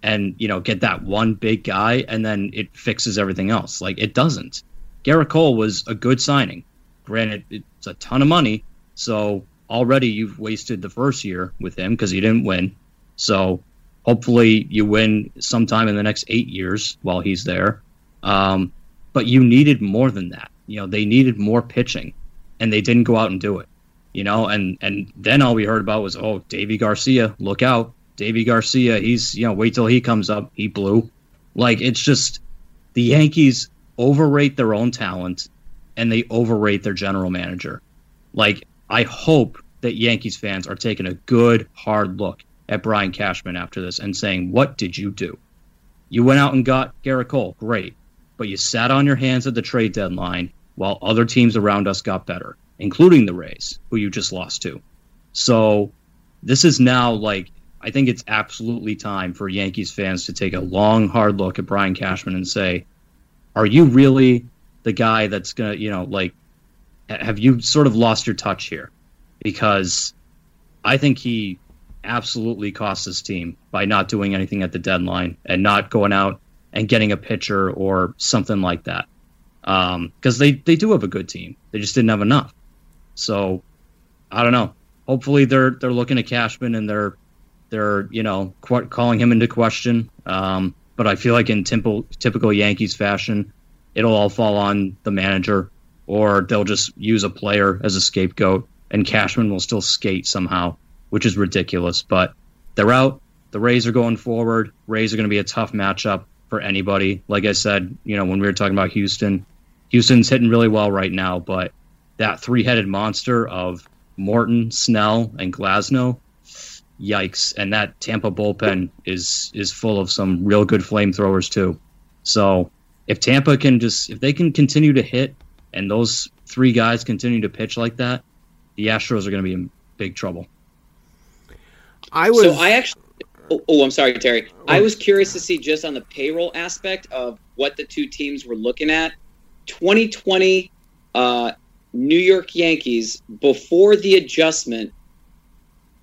and you know get that one big guy and then it fixes everything else. Like it doesn't. Gerrit Cole was a good signing. Granted, it's a ton of money, so already you've wasted the first year with him because he didn't win. So hopefully you win sometime in the next eight years while he's there. Um, but you needed more than that. You know, they needed more pitching, and they didn't go out and do it. You know, and and then all we heard about was, oh, Deivi Garcia, look out, Deivi Garcia. He's you know, wait till he comes up. He blew. Like it's just the Yankees overrate their own talent, and they overrate their general manager. Like I hope that Yankees fans are taking a good hard look at Brian Cashman after this and saying, What did you do? You went out and got Gerrit Cole, great. But you sat on your hands at the trade deadline while other teams around us got better, including the Rays, who you just lost to. So this is now like I think it's absolutely time for Yankees fans to take a long, hard look at Brian Cashman and say, Are you really the guy that's gonna, you know, like have you sort of lost your touch here? Because I think he absolutely cost his team by not doing anything at the deadline and not going out and getting a pitcher or something like that. Because um, they, they do have a good team, they just didn't have enough. So I don't know. Hopefully they're they're looking at Cashman and they're they're you know qu- calling him into question. Um, but I feel like in typical typical Yankees fashion, it'll all fall on the manager, or they'll just use a player as a scapegoat, and Cashman will still skate somehow which is ridiculous. But they're out. The Rays are going forward. Rays are going to be a tough matchup for anybody. Like I said, you know, when we were talking about Houston, Houston's hitting really well right now, but that three headed monster of Morton, Snell, and Glasnow, yikes. And that Tampa bullpen is is full of some real good flamethrowers too. So if Tampa can just if they can continue to hit and those three guys continue to pitch like that, the Astros are going to be in big trouble. I was. So I actually. Oh, oh I'm sorry, Terry. I was curious to see just on the payroll aspect of what the two teams were looking at. 2020 uh, New York Yankees before the adjustment,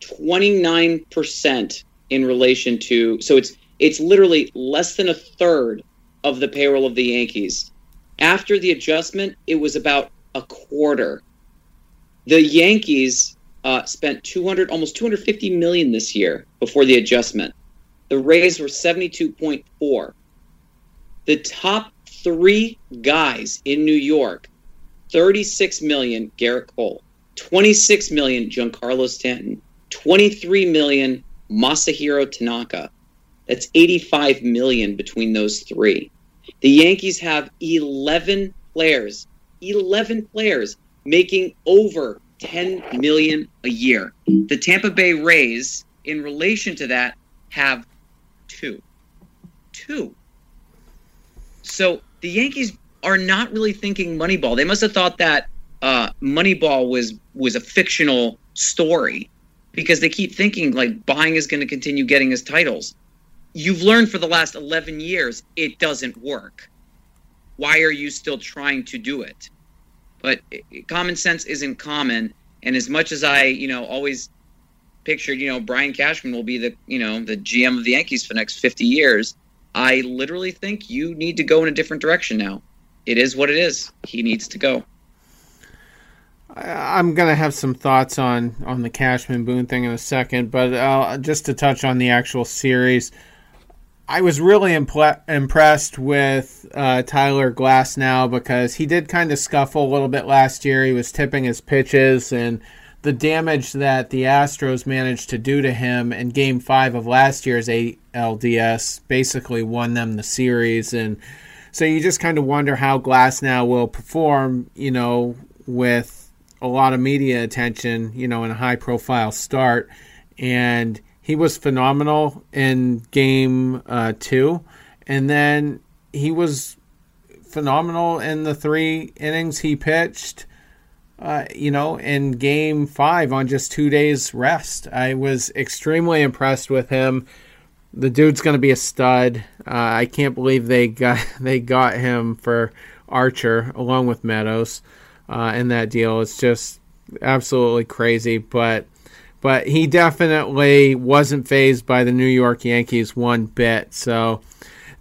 29% in relation to. So it's It's literally less than a third of the payroll of the Yankees. After the adjustment, it was about a quarter. The Yankees uh, spent 200, almost 250 million this year before the adjustment. The Rays were 72.4. The top three guys in New York 36 million, Gerrit Cole, 26 million, Giancarlo Stanton, 23 million, Masahiro Tanaka. That's 85 million between those three. The Yankees have 11 players, 11 players making over 10 million a year. The Tampa Bay Rays, in relation to that, have two. Two. So the Yankees are not really thinking Moneyball. They must have thought that uh, Moneyball was was a fictional story because they keep thinking like buying is going to continue getting his titles. You've learned for the last 11 years it doesn't work. Why are you still trying to do it? But common sense isn't common. And as much as I, you know, always pictured, you know, Brian Cashman will be the, you know, the GM of the Yankees for the next 50 years, I literally think you need to go in a different direction now. It is what it is. He needs to go. I'm gonna have some thoughts on on the Cashman Boone thing in a second, but uh, just to touch on the actual series, I was really impressed with uh, Tyler Glasnow because he did kind of scuffle a little bit last year. He was tipping his pitches, and the damage that the Astros managed to do to him in Game Five of last year's ALDS basically won them the series, and so you just kind of wonder how Glasnow will perform. You know, with a lot of media attention, you know, in a high profile start. And he was phenomenal in game uh, two. And then he was phenomenal in the three innings he pitched, uh, you know, in game five on just two days rest. I was extremely impressed with him. The dude's going to be a stud. Uh, I can't believe they got they got him for Archer along with Meadows uh, in that deal. It's just absolutely crazy, but but he definitely wasn't phased by the New York Yankees one bit. So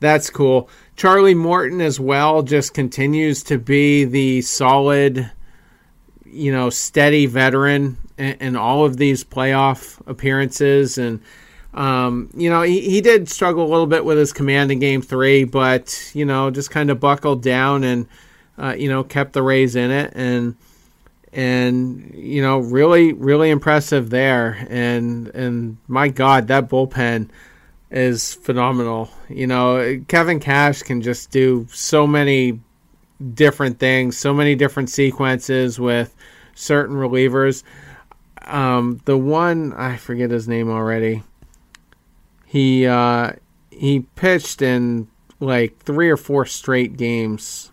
that's cool. Charlie Morton as well just continues to be the solid, you know, steady veteran in, in all of these playoff appearances and. Um, you know, he, he did struggle a little bit with his command in game three, but, you know, just kind of buckled down and, uh, you know, kept the Rays in it and and you know, really, really impressive there. And and my God, that bullpen is phenomenal. You know, Kevin Cash can just do so many different things, so many different sequences with certain relievers. Um, the one I forget his name already. He uh, he pitched in like three or four straight games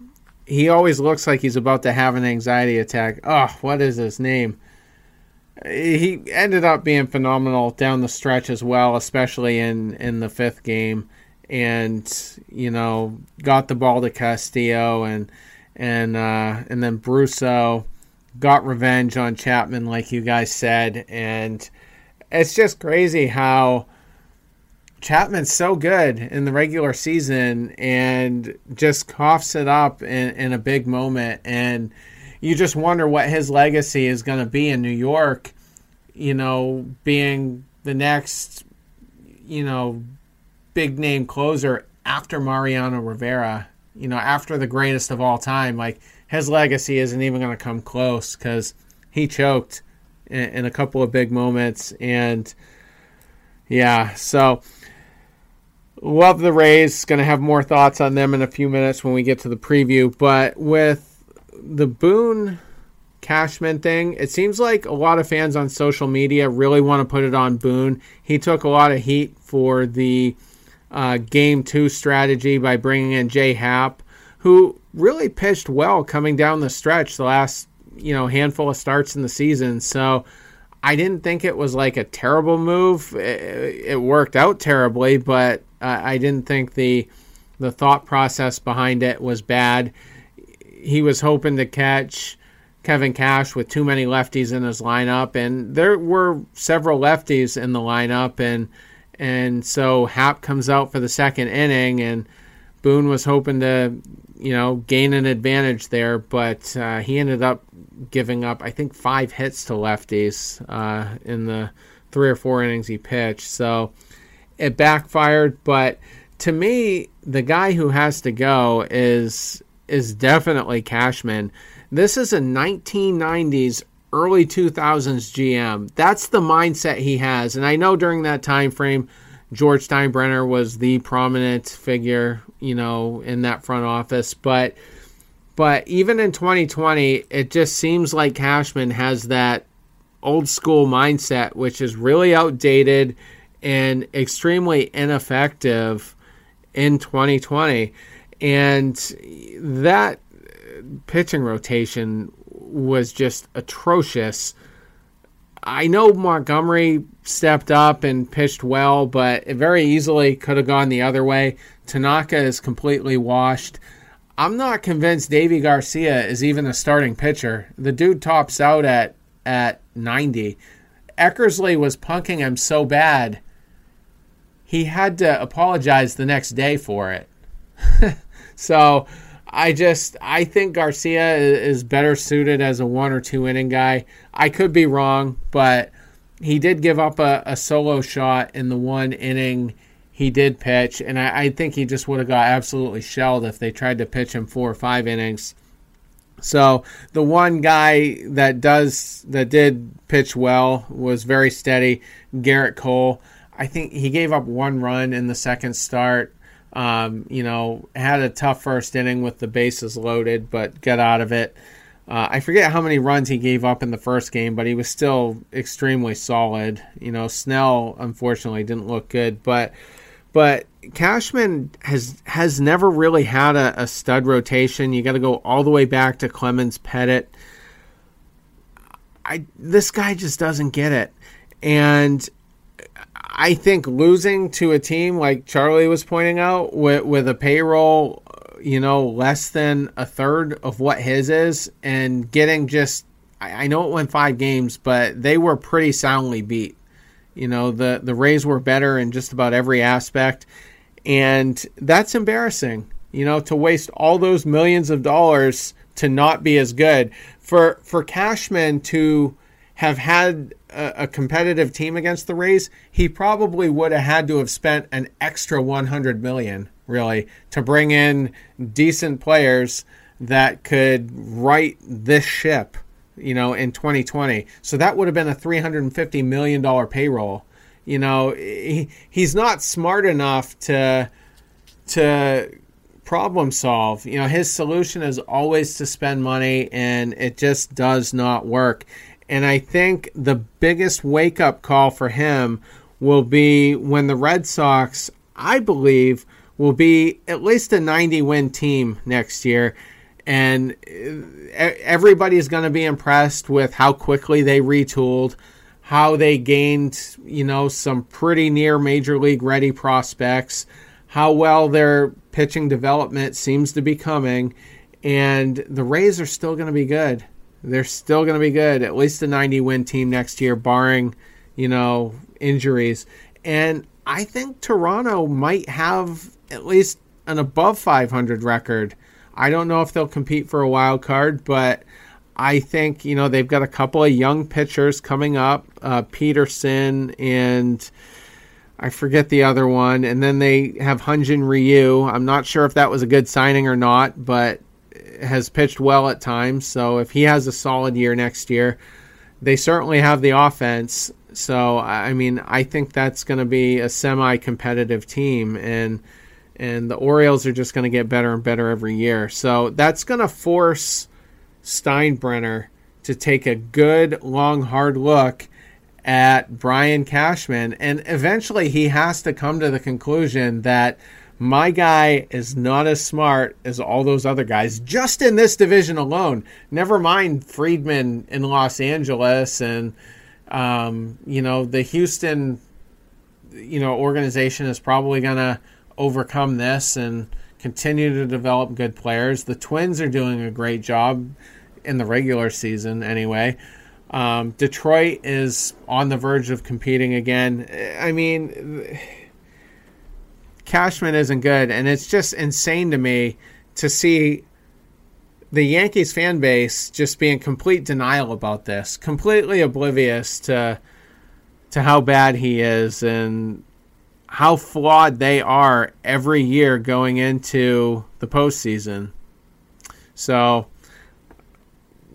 he always looks like he's about to have an anxiety attack. Oh, what is his name? He ended up being phenomenal down the stretch as well, especially in in the fifth game, and you know got the ball to Castillo and and uh, and then Brosseau got revenge on Chapman, like you guys said, and it's just crazy how Chapman's so good in the regular season and just coughs it up in, in a big moment. And you just wonder what his legacy is going to be in New York, you know, being the next, you know, big name closer after Mariano Rivera, you know, after the greatest of all time. Like, his legacy isn't even going to come close because he choked in, in a couple of big moments. And, yeah, so Love the Rays. Going to have more thoughts on them in a few minutes when we get to the preview. But with the Boone Cashman thing, it seems like a lot of fans on social media really want to put it on Boone. He took a lot of heat for the uh, game two strategy by bringing in J.A. Happ, who really pitched well coming down the stretch the last you know handful of starts in the season. So I didn't think it was like a terrible move. It, it worked out terribly, but uh, I didn't think the the thought process behind it was bad. He was hoping to catch Kevin Cash with too many lefties in his lineup, and there were several lefties in the lineup, and And so Happ comes out for the second inning, and Boone was hoping to, you know, gain an advantage there, but uh, he ended up giving up, I think, five hits to lefties uh, in the three or four innings he pitched. So it backfired. But to me, the guy who has to go is is definitely Cashman. This is a 1990s early 2000s GM. That's the mindset he has. And I know during that time frame, George Steinbrenner was the prominent figure, you know, in that front office. But but even in 2020, it just seems like Cashman has that old school mindset, which is really outdated and extremely ineffective in 2020. And that pitching rotation was just atrocious. I know Montgomery stepped up and pitched well, but it very easily could have gone the other way. Tanaka is completely washed. I'm not convinced Deivi Garcia is even a starting pitcher. The dude tops out at at 90. Eckersley was punking him so bad, he had to apologize the next day for it. so I just I think Garcia is better suited as a one or two inning guy. I could be wrong, but he did give up a, a solo shot in the one inning he did pitch, and I, I think he just would have got absolutely shelled if they tried to pitch him four or five innings. So the one guy that does that did pitch well was very steady, Gerrit Cole. I think he gave up one run in the second start. Um, you know, had a tough first inning with the bases loaded, but got out of it. Uh, I forget how many runs he gave up in the first game, but he was still extremely solid. You know, Snell unfortunately didn't look good, but but Cashman has has never really had a, a stud rotation. You got to go all the way back to Clemens Pettitte. I this guy just doesn't get it, and I think losing to a team like Charlie was pointing out with with a payroll, you know, less than a third of what his is, and getting just I, I know it went five games, but they were pretty soundly beat. You know, the the Rays were better in just about every aspect, and that's embarrassing. You know, to waste all those millions of dollars to not be as good for for Cashman to have had a, a, competitive team against the Rays, he probably would have had to have spent an extra 100 million really to bring in decent players that could right this ship, you know, in 2020. So that would have been a 350 million dollar payroll. You know, he, he's not smart enough to to problem solve. You know, his solution is always to spend money and it just does not work. And I think the biggest wake up call for him will be when the Red Sox, I believe, will be at least a 90 win team next year. And uh, everybody's going to be impressed with how quickly they retooled, how they gained, you know, some pretty near major league ready prospects, how well their pitching development seems to be coming. And the Rays are still going to be good they're still going to be good. At least a 90 win team next year, barring, you know, injuries. And I think Toronto might have at least an above 500 record. I don't know if they'll compete for a wild card, but I think, you know, they've got a couple of young pitchers coming up uh, Peterson and. I forget the other one. And then they have Hyun-jin Ryu. I'm not sure if that was a good signing or not, but has pitched well at times. So if he has a solid year next year, they certainly have the offense. So I mean, I think that's going to be a semi-competitive team, and and the Orioles are just going to get better and better every year. So that's going to force Steinbrenner to take a good, long, hard look at Brian Cashman, and eventually he has to come to the conclusion that my guy is not as smart as all those other guys just in this division alone. Never mind Friedman in Los Angeles and um, you know the Houston you know organization is probably going to overcome this and continue to develop good players. The Twins are doing a great job in the regular season anyway. Um, Detroit is on the verge of competing again. I mean, Cashman isn't good, and it's just insane to me to see the Yankees fan base just be in complete denial about this, completely oblivious to to how bad he is and how flawed they are every year going into the postseason. So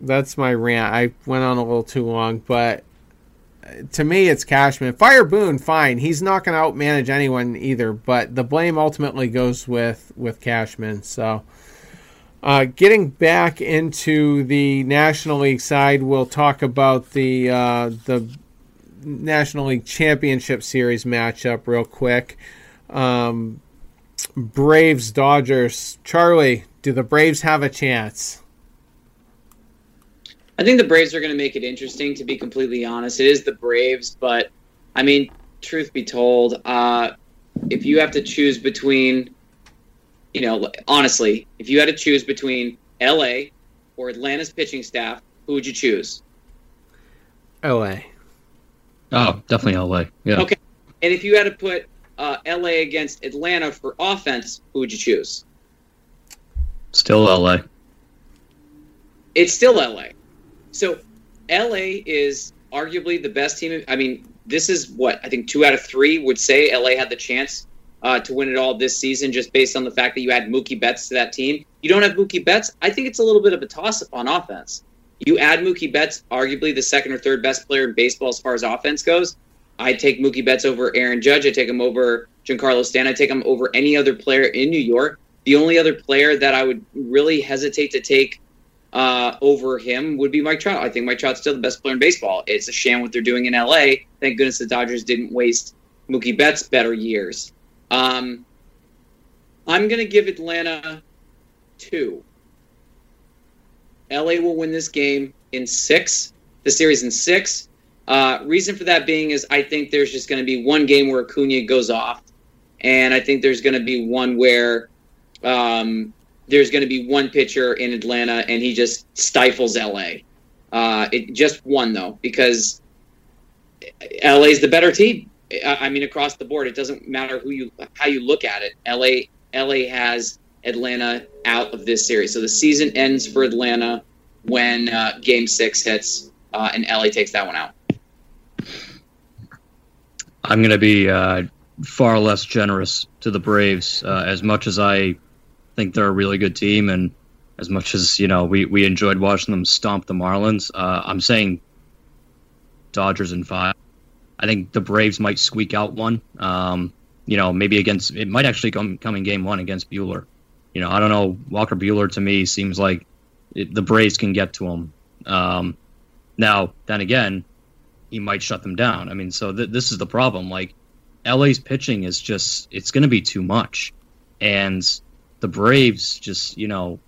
that's my rant. I went on a little too long, but to me, it's Cashman. Fire Boone, fine. He's not going to outmanage anyone either, but the blame ultimately goes with with Cashman. So, uh, getting back into the National League side, we'll talk about the uh, the National League Championship Series matchup real quick. Um, Braves Dodgers. Charlie, do the Braves have a chance? I think the Braves are going to make it interesting. To be completely honest, it is the Braves, but I mean, truth be told, uh, if you have to choose between, you know, honestly, if you had to choose between L.A. or Atlanta's pitching staff, who would you choose? L.A. Oh, definitely LA. Yeah. Okay. And if you had to put uh, LA against Atlanta for offense, who would you choose? Still LA. It's still LA. So LA is arguably the best team. I mean, this is what I think two out of three would say LA had the chance uh, to win it all this season just based on the fact that you add Mookie Betts to that team. You don't have Mookie Betts. I think it's a little bit of a toss up on offense. You add Mookie Betts, arguably the second or third best player in baseball as far as offense goes. I'd take Mookie Betts over Aaron Judge. I'd take him over Giancarlo Stanton. I'd take him over any other player in New York. The only other player that I would really hesitate to take uh, over him would be Mike Trout. I think Mike Trout's still the best player in baseball. It's a sham what they're doing in LA. Thank goodness the Dodgers didn't waste Mookie Betts' better years. Um, I'm going to give Atlanta two. LA will win this game in six, the series in six. Uh, reason for that being is I think there's just going to be one game where Acuna goes off, and I think there's going to be one where um, there's going to be one pitcher in Atlanta and he just stifles LA. Uh, it just one though because LA is the better team. I mean, across the board, it doesn't matter who you how you look at it. LA LA has Atlanta out of this series. So the season ends for Atlanta when uh, Game Six hits, uh, and LA takes that one out. I'm going to be uh, far less generous to the Braves. Uh, as much as I think they're a really good team, and as much as you know we, we enjoyed watching them stomp the Marlins, uh, I'm saying Dodgers in five. I think the Braves might squeak out one. Um, you know, maybe against it might actually come come in game one against Buehler. You know, I don't know. Walker Buehler to me seems like it, the Braves can get to him. Um, now, then again, he might shut them down. I mean, so th- this is the problem. Like, LA's pitching is just it's going to be too much, and the Braves just you know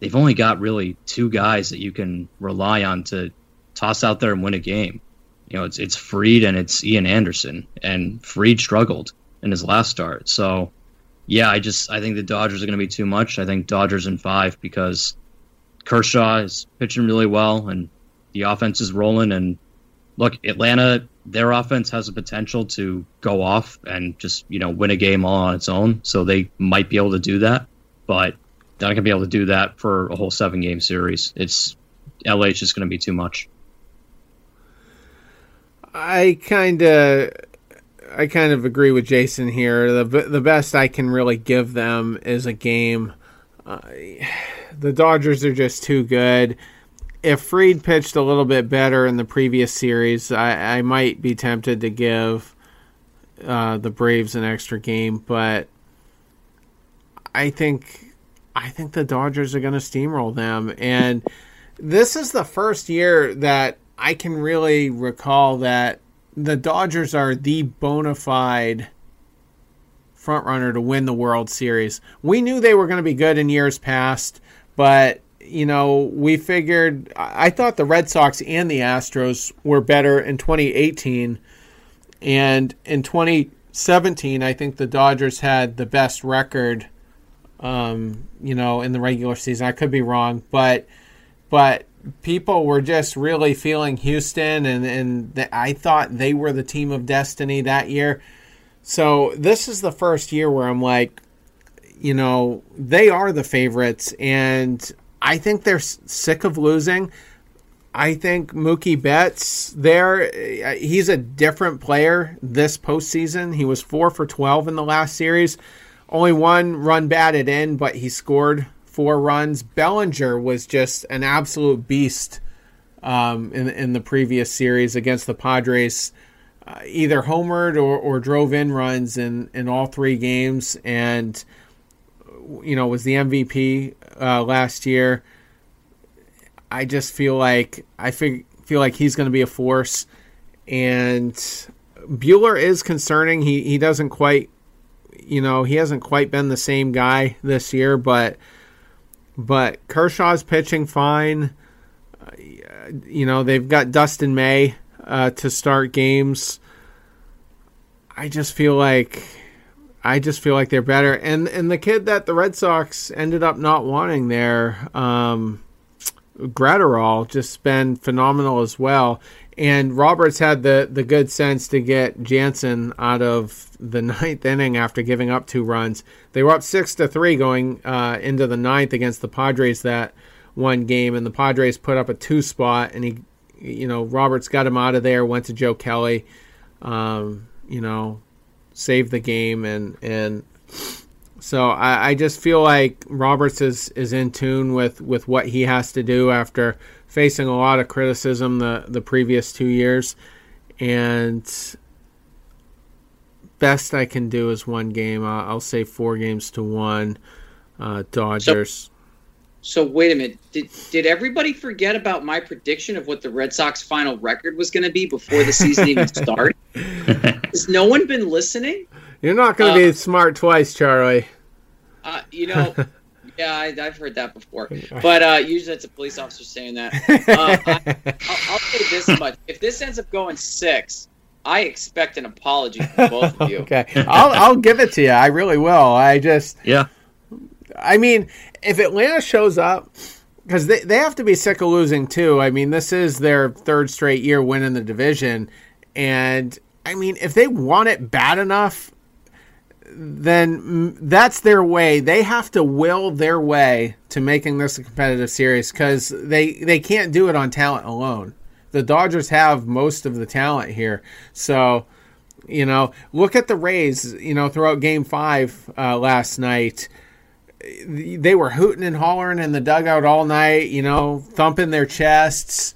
they've only got really two guys that you can rely on to toss out there and win a game. You know, it's it's Fried and it's Ian Anderson, and Fried struggled in his last start. So, yeah, I just I think the Dodgers are going to be too much. I think Dodgers in five because Kershaw is pitching really well and the offense is rolling. And look, Atlanta, their offense has the potential to go off and just you know win a game all on its own. So they might be able to do that, but they're not going to be able to do that for a whole seven game series. It's LA is just going to be too much. I kind of I kind of agree with Jason here. The the best I can really give them is a game. Uh, the Dodgers are just too good. If Fried pitched a little bit better in the previous series, I, I might be tempted to give uh, the Braves an extra game, but I think I think the Dodgers are going to steamroll them, and this is the first year that I can really recall that the Dodgers are the bona fide front runner to win the World Series. We knew they were going to be good in years past, but you know, we figured I thought the Red Sox and the Astros were better in 2018 and in 2017 I think the Dodgers had the best record um, you know, in the regular season. I could be wrong, but but people were just really feeling Houston, and and the, I thought they were the team of destiny that year. So this is the first year where I'm like, you know, they are the favorites, and I think they're sick of losing. I think Mookie Betts there, uh, he's a different player this postseason. He was four for 12 in the last series. Only one run batted in, but he scored four runs. Bellinger was just an absolute beast um, in, in the previous series against the Padres. Uh, either homered or, or drove in runs in, in all three games and, you know, was the MVP uh, last year. I just feel like I feel feel like he's going to be a force, and Buehler is concerning. He he doesn't quite, you know, he hasn't quite been the same guy this year, but but Kershaw's pitching fine. Uh, you know, they've got Dustin May uh, to start games. I just feel like I just feel like they're better. And and the kid that the Red Sox ended up not wanting there, um, Graterol just been phenomenal as well. And Roberts had the, the good sense to get Jansen out of the ninth inning after giving up two runs. They were up six to three going uh, into the ninth against the Padres that one game, and the Padres put up a two spot, and he, you know, Roberts got him out of there, went to Joe Kelly, um, you know, saved the game, and and so I, I, just feel like Roberts is, is in tune with, with what he has to do after facing a lot of criticism the, the previous two years. And best I can do is one game. I'll, I'll say four games to one. Uh, Dodgers. So, so, wait a minute. Did did everybody forget about my prediction of what the Red Sox final record was going to be before the season even started? Has no one been listening? You're not going to uh, be smart twice, Charlie. Uh, you know, yeah, I, have heard that before. But uh, usually it's a police officer saying that. Uh, I, will say this much: if this ends up going six, I expect an apology from both of you. okay, I'll I'll give it to you. I really will. I just yeah. I mean, if Atlanta shows up, because they, they have to be sick of losing too. I mean, this is their third straight year winning the division. And I mean, if they want it bad enough, then that's their way. They have to will their way to making this a competitive series because they they can't do it on talent alone. The Dodgers have most of the talent here, so you know look at the Rays. You know throughout Game Five uh, last night, they were hooting and hollering in the dugout all night. You know thumping their chests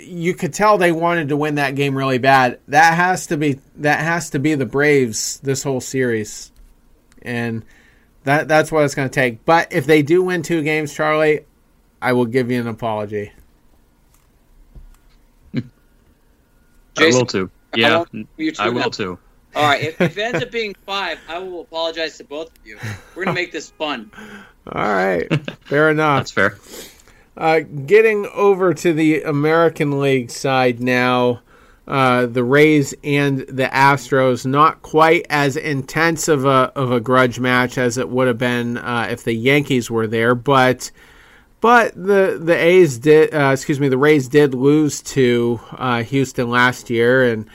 you could tell they wanted to win that game really bad. That has to be that has to be the Braves this whole series, and that that's what it's going to take. But if they do win two games, Charlie, I will give you an apology. Jason, I will too. Yeah, I, I will too. All right, if, if, it ends up being five, I will apologize to both of you. We're gonna make this fun. All right, fair enough. That's fair. Uh, getting over to the American League side now, uh, the Rays and the Astros, not quite as intense of a of a grudge match as it would have been uh, if the Yankees were there, but but the the A's did, uh, excuse me, the Rays did lose to uh, Houston last year, and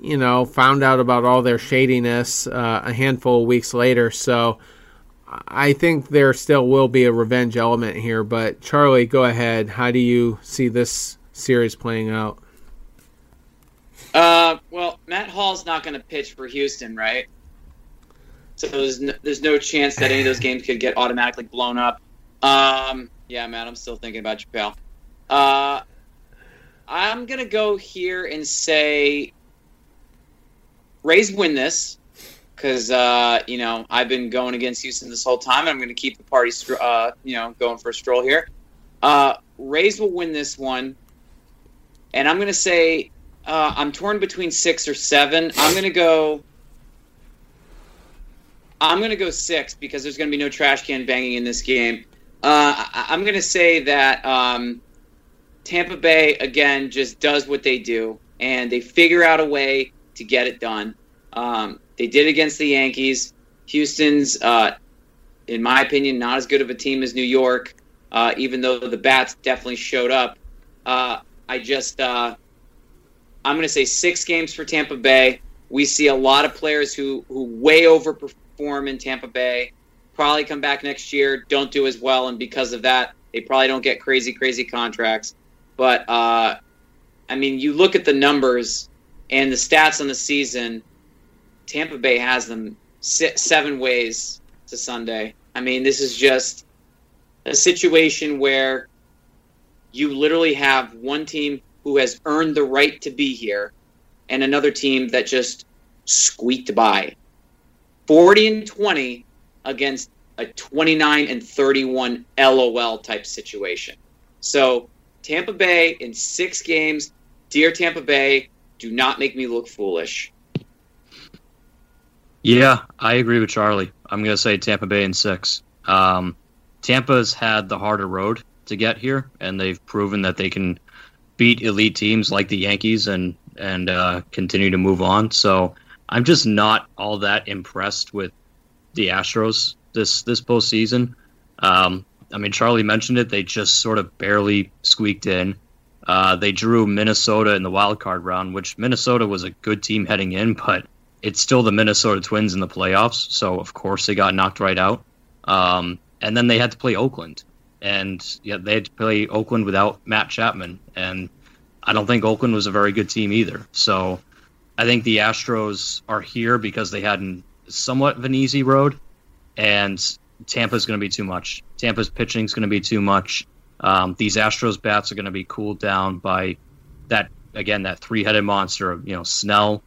you know found out about all their shadiness uh, a handful of weeks later, so. I think there still will be a revenge element here, but Charlie, go ahead. How do you see this series playing out? Uh, well, Matt Hall's not going to pitch for Houston, right? So there's no, there's no chance that any of those games could get automatically blown up. Um, yeah, Matt, I'm still thinking about you, pal. Uh, I'm going to go here and say Rays win this because uh, you know I've been going against Houston this whole time, and I'm going to keep the party, uh, you know, going for a stroll here. Uh, Rays will win this one, and I'm going to say uh, I'm torn between six or seven. I'm going to go. I'm going to go six because there's going to be no trash can banging in this game. Uh, I- am going to say that um, Tampa Bay again just does what they do, and they figure out a way to get it done. Um, they did against the Yankees. Houston's, uh, in my opinion, not as good of a team as New York. uh, even though the bats definitely showed up. Uh, I just, uh, I'm going to say six games for Tampa Bay. We see a lot of players who, who way overperform in Tampa Bay, probably come back next year, don't do as well, and because of that, they probably don't get crazy, crazy contracts. But, uh, I mean, you look at the numbers and the stats on the season, Tampa Bay has them seven ways to Sunday. I mean, this is just a situation where you literally have one team who has earned the right to be here and another team that just squeaked by. 40 and 20 against a 29 and 31 LOL type situation. So, Tampa Bay in six games. Dear Tampa Bay, do not make me look foolish. Yeah, I agree with Charlie. I'm going to say Tampa Bay in six. Um, Tampa's had the harder road to get here, and they've proven that they can beat elite teams like the Yankees and and uh, continue to move on. So I'm just not all that impressed with the Astros this this postseason. Um, I mean, Charlie mentioned it; they just sort of barely squeaked in. Uh, they drew Minnesota in the wild card round, which Minnesota was a good team heading in, but it's still the Minnesota Twins in the playoffs, so of course they got knocked right out. Um, and then they had to play Oakland, and yeah, they had to play Oakland without Matt Chapman, and I don't think Oakland was a very good team either. So I think the Astros are here because they had an, somewhat of an easy road, and Tampa's going to be too much. Tampa's pitching is going to be too much. Um, these Astros bats are going to be cooled down by that again that three-headed monster of you know Snell,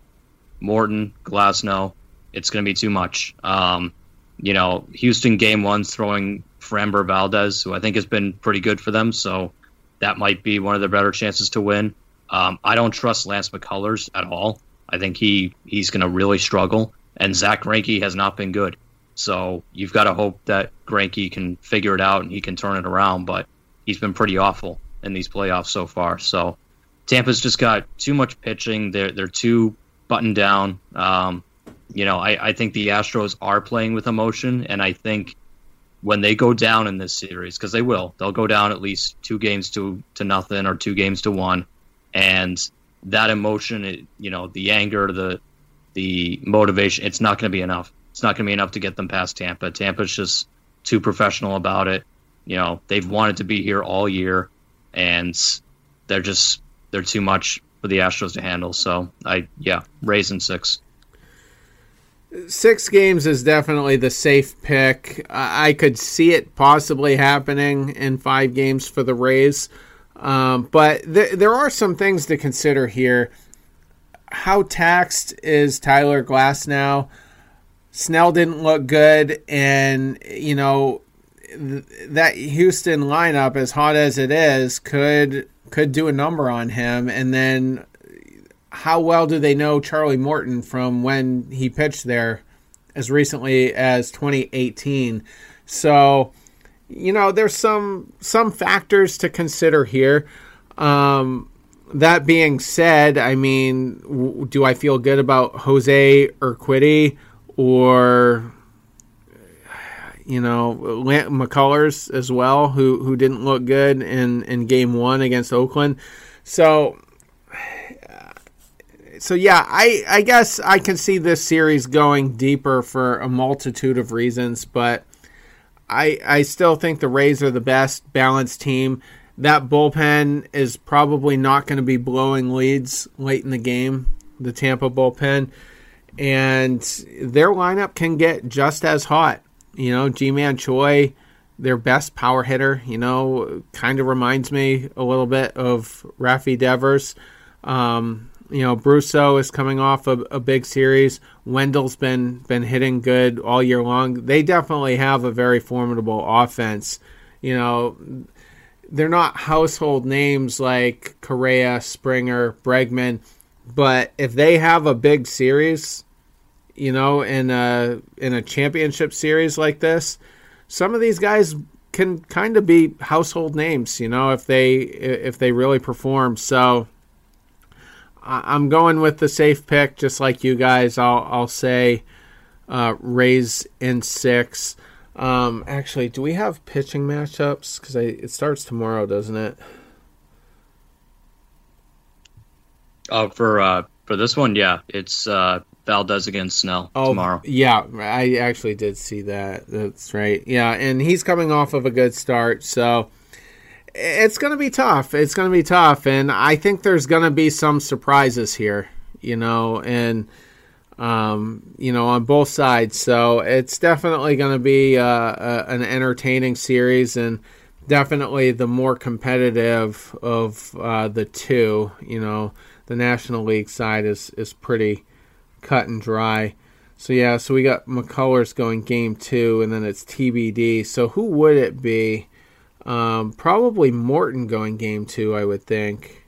Morton, Glasnow. It's going to be too much. Um, you know, Houston game one's throwing Framber Valdez, who I think has been pretty good for them. So that might be one of their better chances to win. Um, I don't trust Lance McCullers at all. I think he he's going to really struggle, and Zack Greinke has not been good. So you've got to hope that Greinke can figure it out and he can turn it around. But he's been pretty awful in these playoffs so far. So Tampa's just got too much pitching. They're they're too buttoned down. Um, you know, I, I think the Astros are playing with emotion, and I think when they go down in this series, because they will, they'll go down at least two games to to nothing or two games to one, and that emotion, it, you know, the anger, the the motivation, it's not going to be enough. It's not going to be enough to get them past Tampa. Tampa's just too professional about it. You know, they've wanted to be here all year, and they're just they're too much for the Astros to handle. So I yeah, Rays in six. Six games is definitely the safe pick. I could see it possibly happening in five games for the Rays. Um, but th- there are some things to consider here. How taxed is Tyler Glasnow? Snell didn't look good, and you know th- that Houston lineup, as hot as it is, could could do a number on him. And then how well do they know Charlie Morton from when he pitched there as recently as 2018? So, you know, there's some some factors to consider here. Um, that being said, I mean, w- do I feel good about Jose Urquidy or you know McCullers as well, who who didn't look good in in Game One against Oakland? So so yeah, I I guess I can see this series going deeper for a multitude of reasons, but I I still think the Rays are the best balanced team. That bullpen is probably not going to be blowing leads late in the game. The Tampa bullpen, and their lineup can get just as hot. You know, Ji-Man Choi, their best power hitter. You know, kind of reminds me a little bit of Rafi Devers. Um, you know, Brosseau is coming off a, a, big series. Wendle's been been hitting good all year long. They definitely have a very formidable offense. You know, they're not household names like Correa, Springer, Bregman, but if they have a big series, you know, in a in a championship series like this, some of these guys can kind of be household names. You know, if they if they really perform. So I'm going with the safe pick, just like you guys. I'll I'll say uh, Rays in six. Um, actually, do we have pitching matchups? Because it starts tomorrow, doesn't it? Oh, for uh, for this one, yeah, it's uh, Valdez against Snell oh, tomorrow. Yeah, I actually did see that. That's right. Yeah, and he's coming off of a good start, so it's going to be tough. It's going to be tough, and I think there's going to be some surprises here. You know, and um, you know, on both sides. So it's definitely going to be uh, a, an entertaining series and definitely the more competitive of uh, the two. You know, the National League side is, is pretty cut and dry. So yeah, so we got McCullers going game two, and then it's TBD. So who would it be? Um, probably Morton going game two, I would think.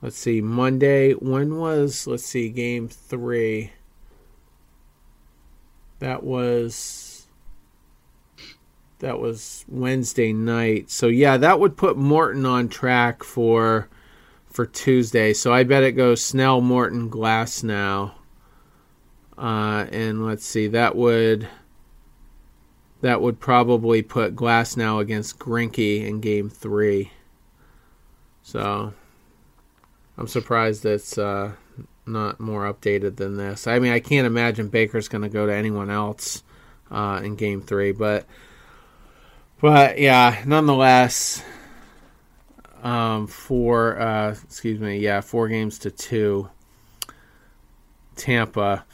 Let's see, Monday. When was let's see, game three? That was that was Wednesday night. So yeah, that would put Morton on track for for Tuesday. So I bet it goes Snell, Morton, Glasnow. Uh, and let's see, that would that would probably put Glasnow against Greinke in Game Three. So I'm surprised it's uh, not more updated than this. I mean, I can't imagine Baker's going to go to anyone else uh, in Game Three, but but yeah, nonetheless, um, four uh, excuse me, yeah, four games to two. Tampa.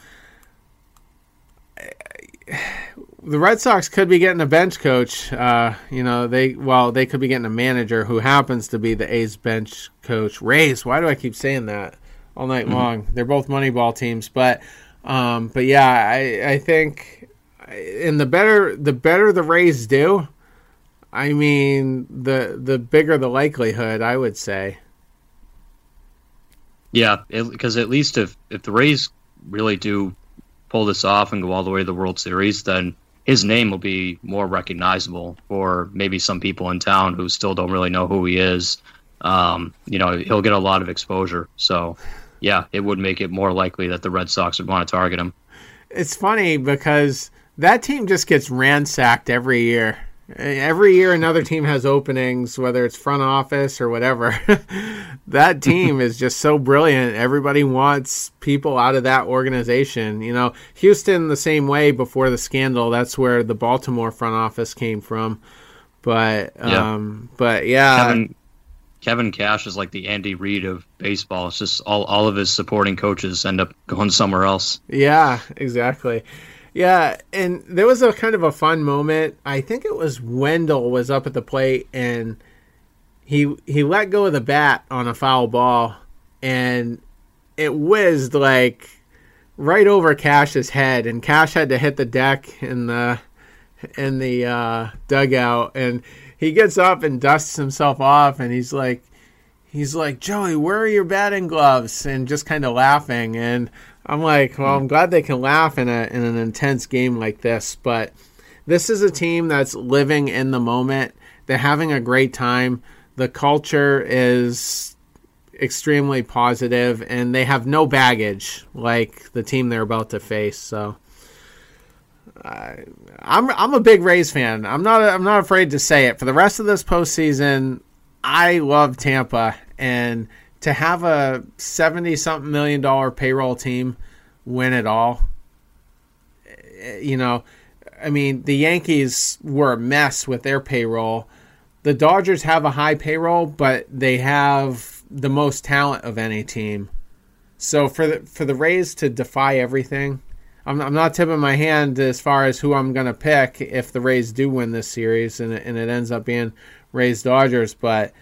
The Red Sox could be getting a bench coach. Uh, you know, they well, they could be getting a manager who happens to be the A's bench coach. Rays. Why do I keep saying that? all night mm-hmm. long. They're both Moneyball teams, but um, but yeah, I I think in the better the better the Rays do, I mean the the bigger the likelihood. I would say. Yeah, because at least if if the Rays really do pull this off and go all the way to the World Series, then his name will be more recognizable for maybe some people in town who still don't really know who he is. Um, you know, he'll get a lot of exposure. So yeah, it would make it more likely that the Red Sox would want to target him. It's funny because that team just gets ransacked every year. Every year, another team has openings, whether it's front office or whatever. that team is just so brilliant. Everybody wants people out of that organization. You know, Houston, the same way before the scandal. That's where the Baltimore front office came from. But, um, yeah. but yeah. Kevin, Kevin Cash is like the Andy Reid of baseball. It's just all, all of his supporting coaches end up going somewhere else. Yeah, exactly. Yeah, and there was a kind of a fun moment. I think it was Wendle was up at the plate and he he let go of the bat on a foul ball and it whizzed like right over Cash's head and Cash had to hit the deck in the in the uh, dugout and he gets up and dusts himself off, and he's like, he's like, Joey, where are your batting gloves? And just kind of laughing. And I'm like, well, I'm glad they can laugh in a in an intense game like this. But this is a team that's living in the moment. They're having a great time. The culture is extremely positive, and they have no baggage like the team they're about to face. So I'm I'm a big Rays fan. I'm not I'm not afraid to say it. For the rest of this postseason, I love Tampa, and to have a seventy something million dollar payroll team win it all, eh, you know, I mean the Yankees were a mess with their payroll. The Dodgers have a high payroll, but they have the most talent of any team. So for the for the Rays to defy everything I'm, I'm not tipping my hand as far as who I'm going to pick if the Rays do win this series and and it ends up being Rays Dodgers, but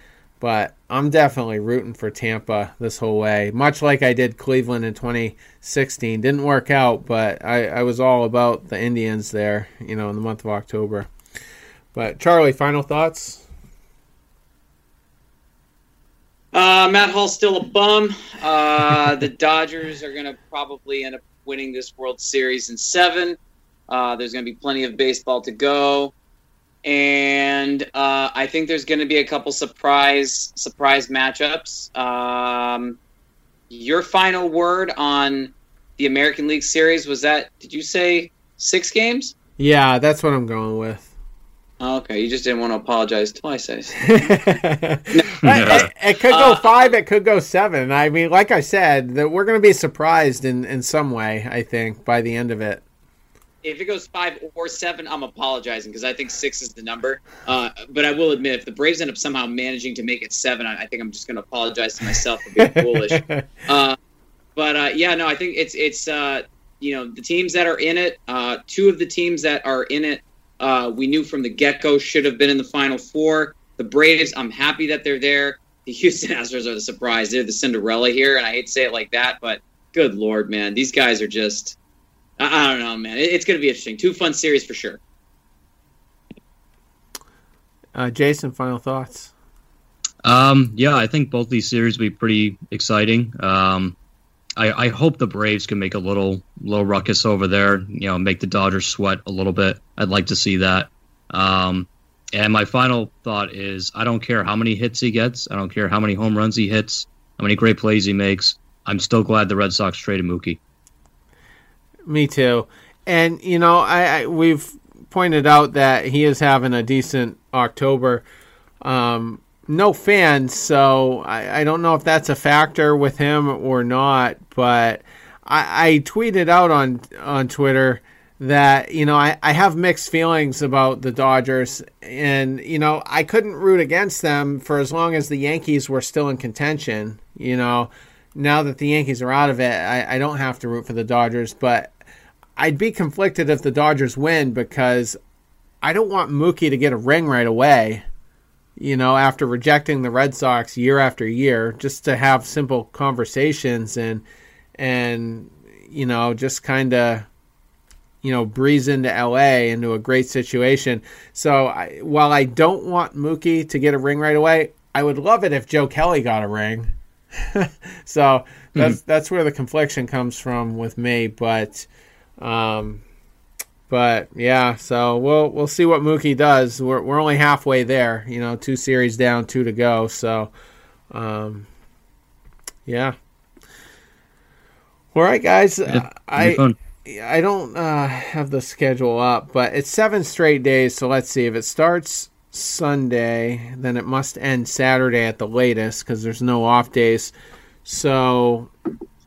but I'm definitely rooting for Tampa this whole way, much like I did Cleveland in 2016. Didn't work out, but I, I was all about the Indians there, you know, in the month of October. But Charlie, final thoughts? Uh, Matt Hall's still a bum. Uh, the Dodgers are going to probably end up winning this World Series in seven. Uh, there's going to be plenty of baseball to go, and uh, I think there's going to be a couple surprise surprise matchups. Um, your final word on the American League Series was that? Did you say six games? Yeah, that's what I'm going with. Okay, you just didn't want to apologize twice. I see. it, it- it could go five. It could go seven. I mean, like I said, that we're going to be surprised in in some way. I think by the end of it. If it goes five or seven, I'm apologizing because I think six is the number. Uh, but I will admit, if the Braves end up somehow managing to make it seven, I, I think I'm just going to apologize to myself for being foolish. Uh, but uh, yeah, no, I think it's it's uh, you know the teams that are in it. Uh, two of the teams that are in it, uh, we knew from the get go should have been in the final four. The Braves, I'm happy that they're there. The Houston Astros are the surprise. They're the Cinderella here, and I hate to say it like that, but good lord, man, these guys are just. I, I don't know, man. It, it's going to be interesting. Two fun series for sure. Uh, Jason, final thoughts. Um, yeah, I think both these series will be pretty exciting. Um, I, I hope the Braves can make a little little ruckus over there. You know, make the Dodgers sweat a little bit. I'd like to see that. Um, and my final thought is, I don't care how many hits he gets. I don't care how many home runs he hits, how many great plays he makes. I'm still glad the Red Sox traded Mookie. Me too. And you know, I, I we've pointed out that he is having a decent October. Um, no fans, so I, I don't know if that's a factor with him or not. But I, I tweeted out on on Twitter that you know I, I have mixed feelings about the Dodgers, and you know I couldn't root against them for as long as the Yankees were still in contention. You know, now that the Yankees are out of it, I, I don't have to root for the Dodgers, but I'd be conflicted if the Dodgers win because I don't want Mookie to get a ring right away. You know, after rejecting the Red Sox year after year, just to have simple conversations and and you know just kind of you know breeze into LA into a great situation. So I, while I don't want Mookie to get a ring right away, I would love it if Joe Kelly got a ring. so that's hmm. that's where the confliction comes from with me, but. Um, but yeah, so we'll we'll see what Mookie does. We're we're only halfway there, you know, two series down, two to go. So, um, yeah. All right, guys. Yeah, Uh, I fun. I don't uh, have the schedule up, but it's seven straight days. So let's see if it starts Sunday, then it must end Saturday at the latest because there's no off days. So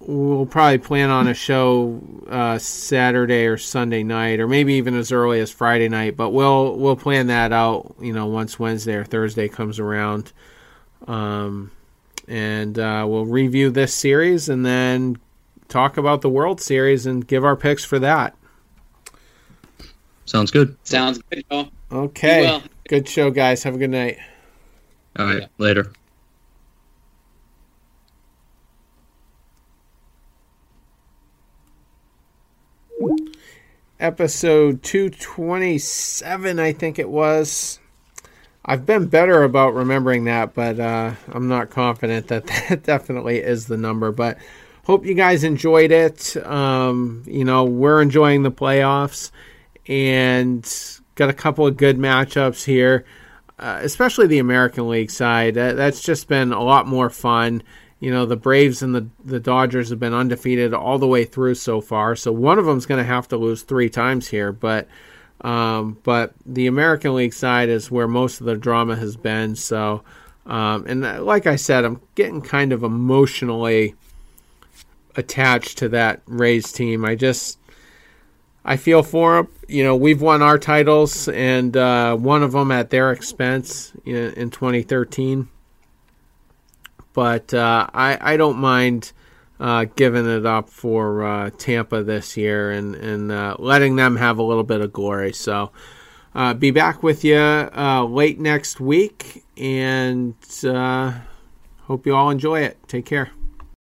we'll probably plan on a show uh, Saturday or Sunday night, or maybe even as early as Friday night. But we'll we'll plan that out. You know, once Wednesday or Thursday comes around, um, and uh, we'll review this series and then talk about the World Series and give our picks for that. Sounds good. Sounds good, y'all. Okay, well. good show, guys. Have a good night. All right, later. Episode 227 i think it was. I've been better about remembering that but uh, i'm not confident that that definitely is the number but hope you guys enjoyed it. Um, you know we're enjoying the playoffs and got a couple of good matchups here uh, especially the american league side. That, that's just been a lot more fun you know the Braves and the the Dodgers have been undefeated all the way through so far. So one of them's going to have to lose three times here, but um, but the American League side is where most of the drama has been. So um, and uh, like I said, I'm getting kind of emotionally attached to that Rays team. I just I feel for them. You know, we've won our titles, and uh, one of them at their expense in, in 2013 but uh, I I don't mind uh, giving it up for uh, Tampa this year and and uh, letting them have a little bit of glory. So uh, be back with you uh, late next week, and hope you all enjoy it. Take care.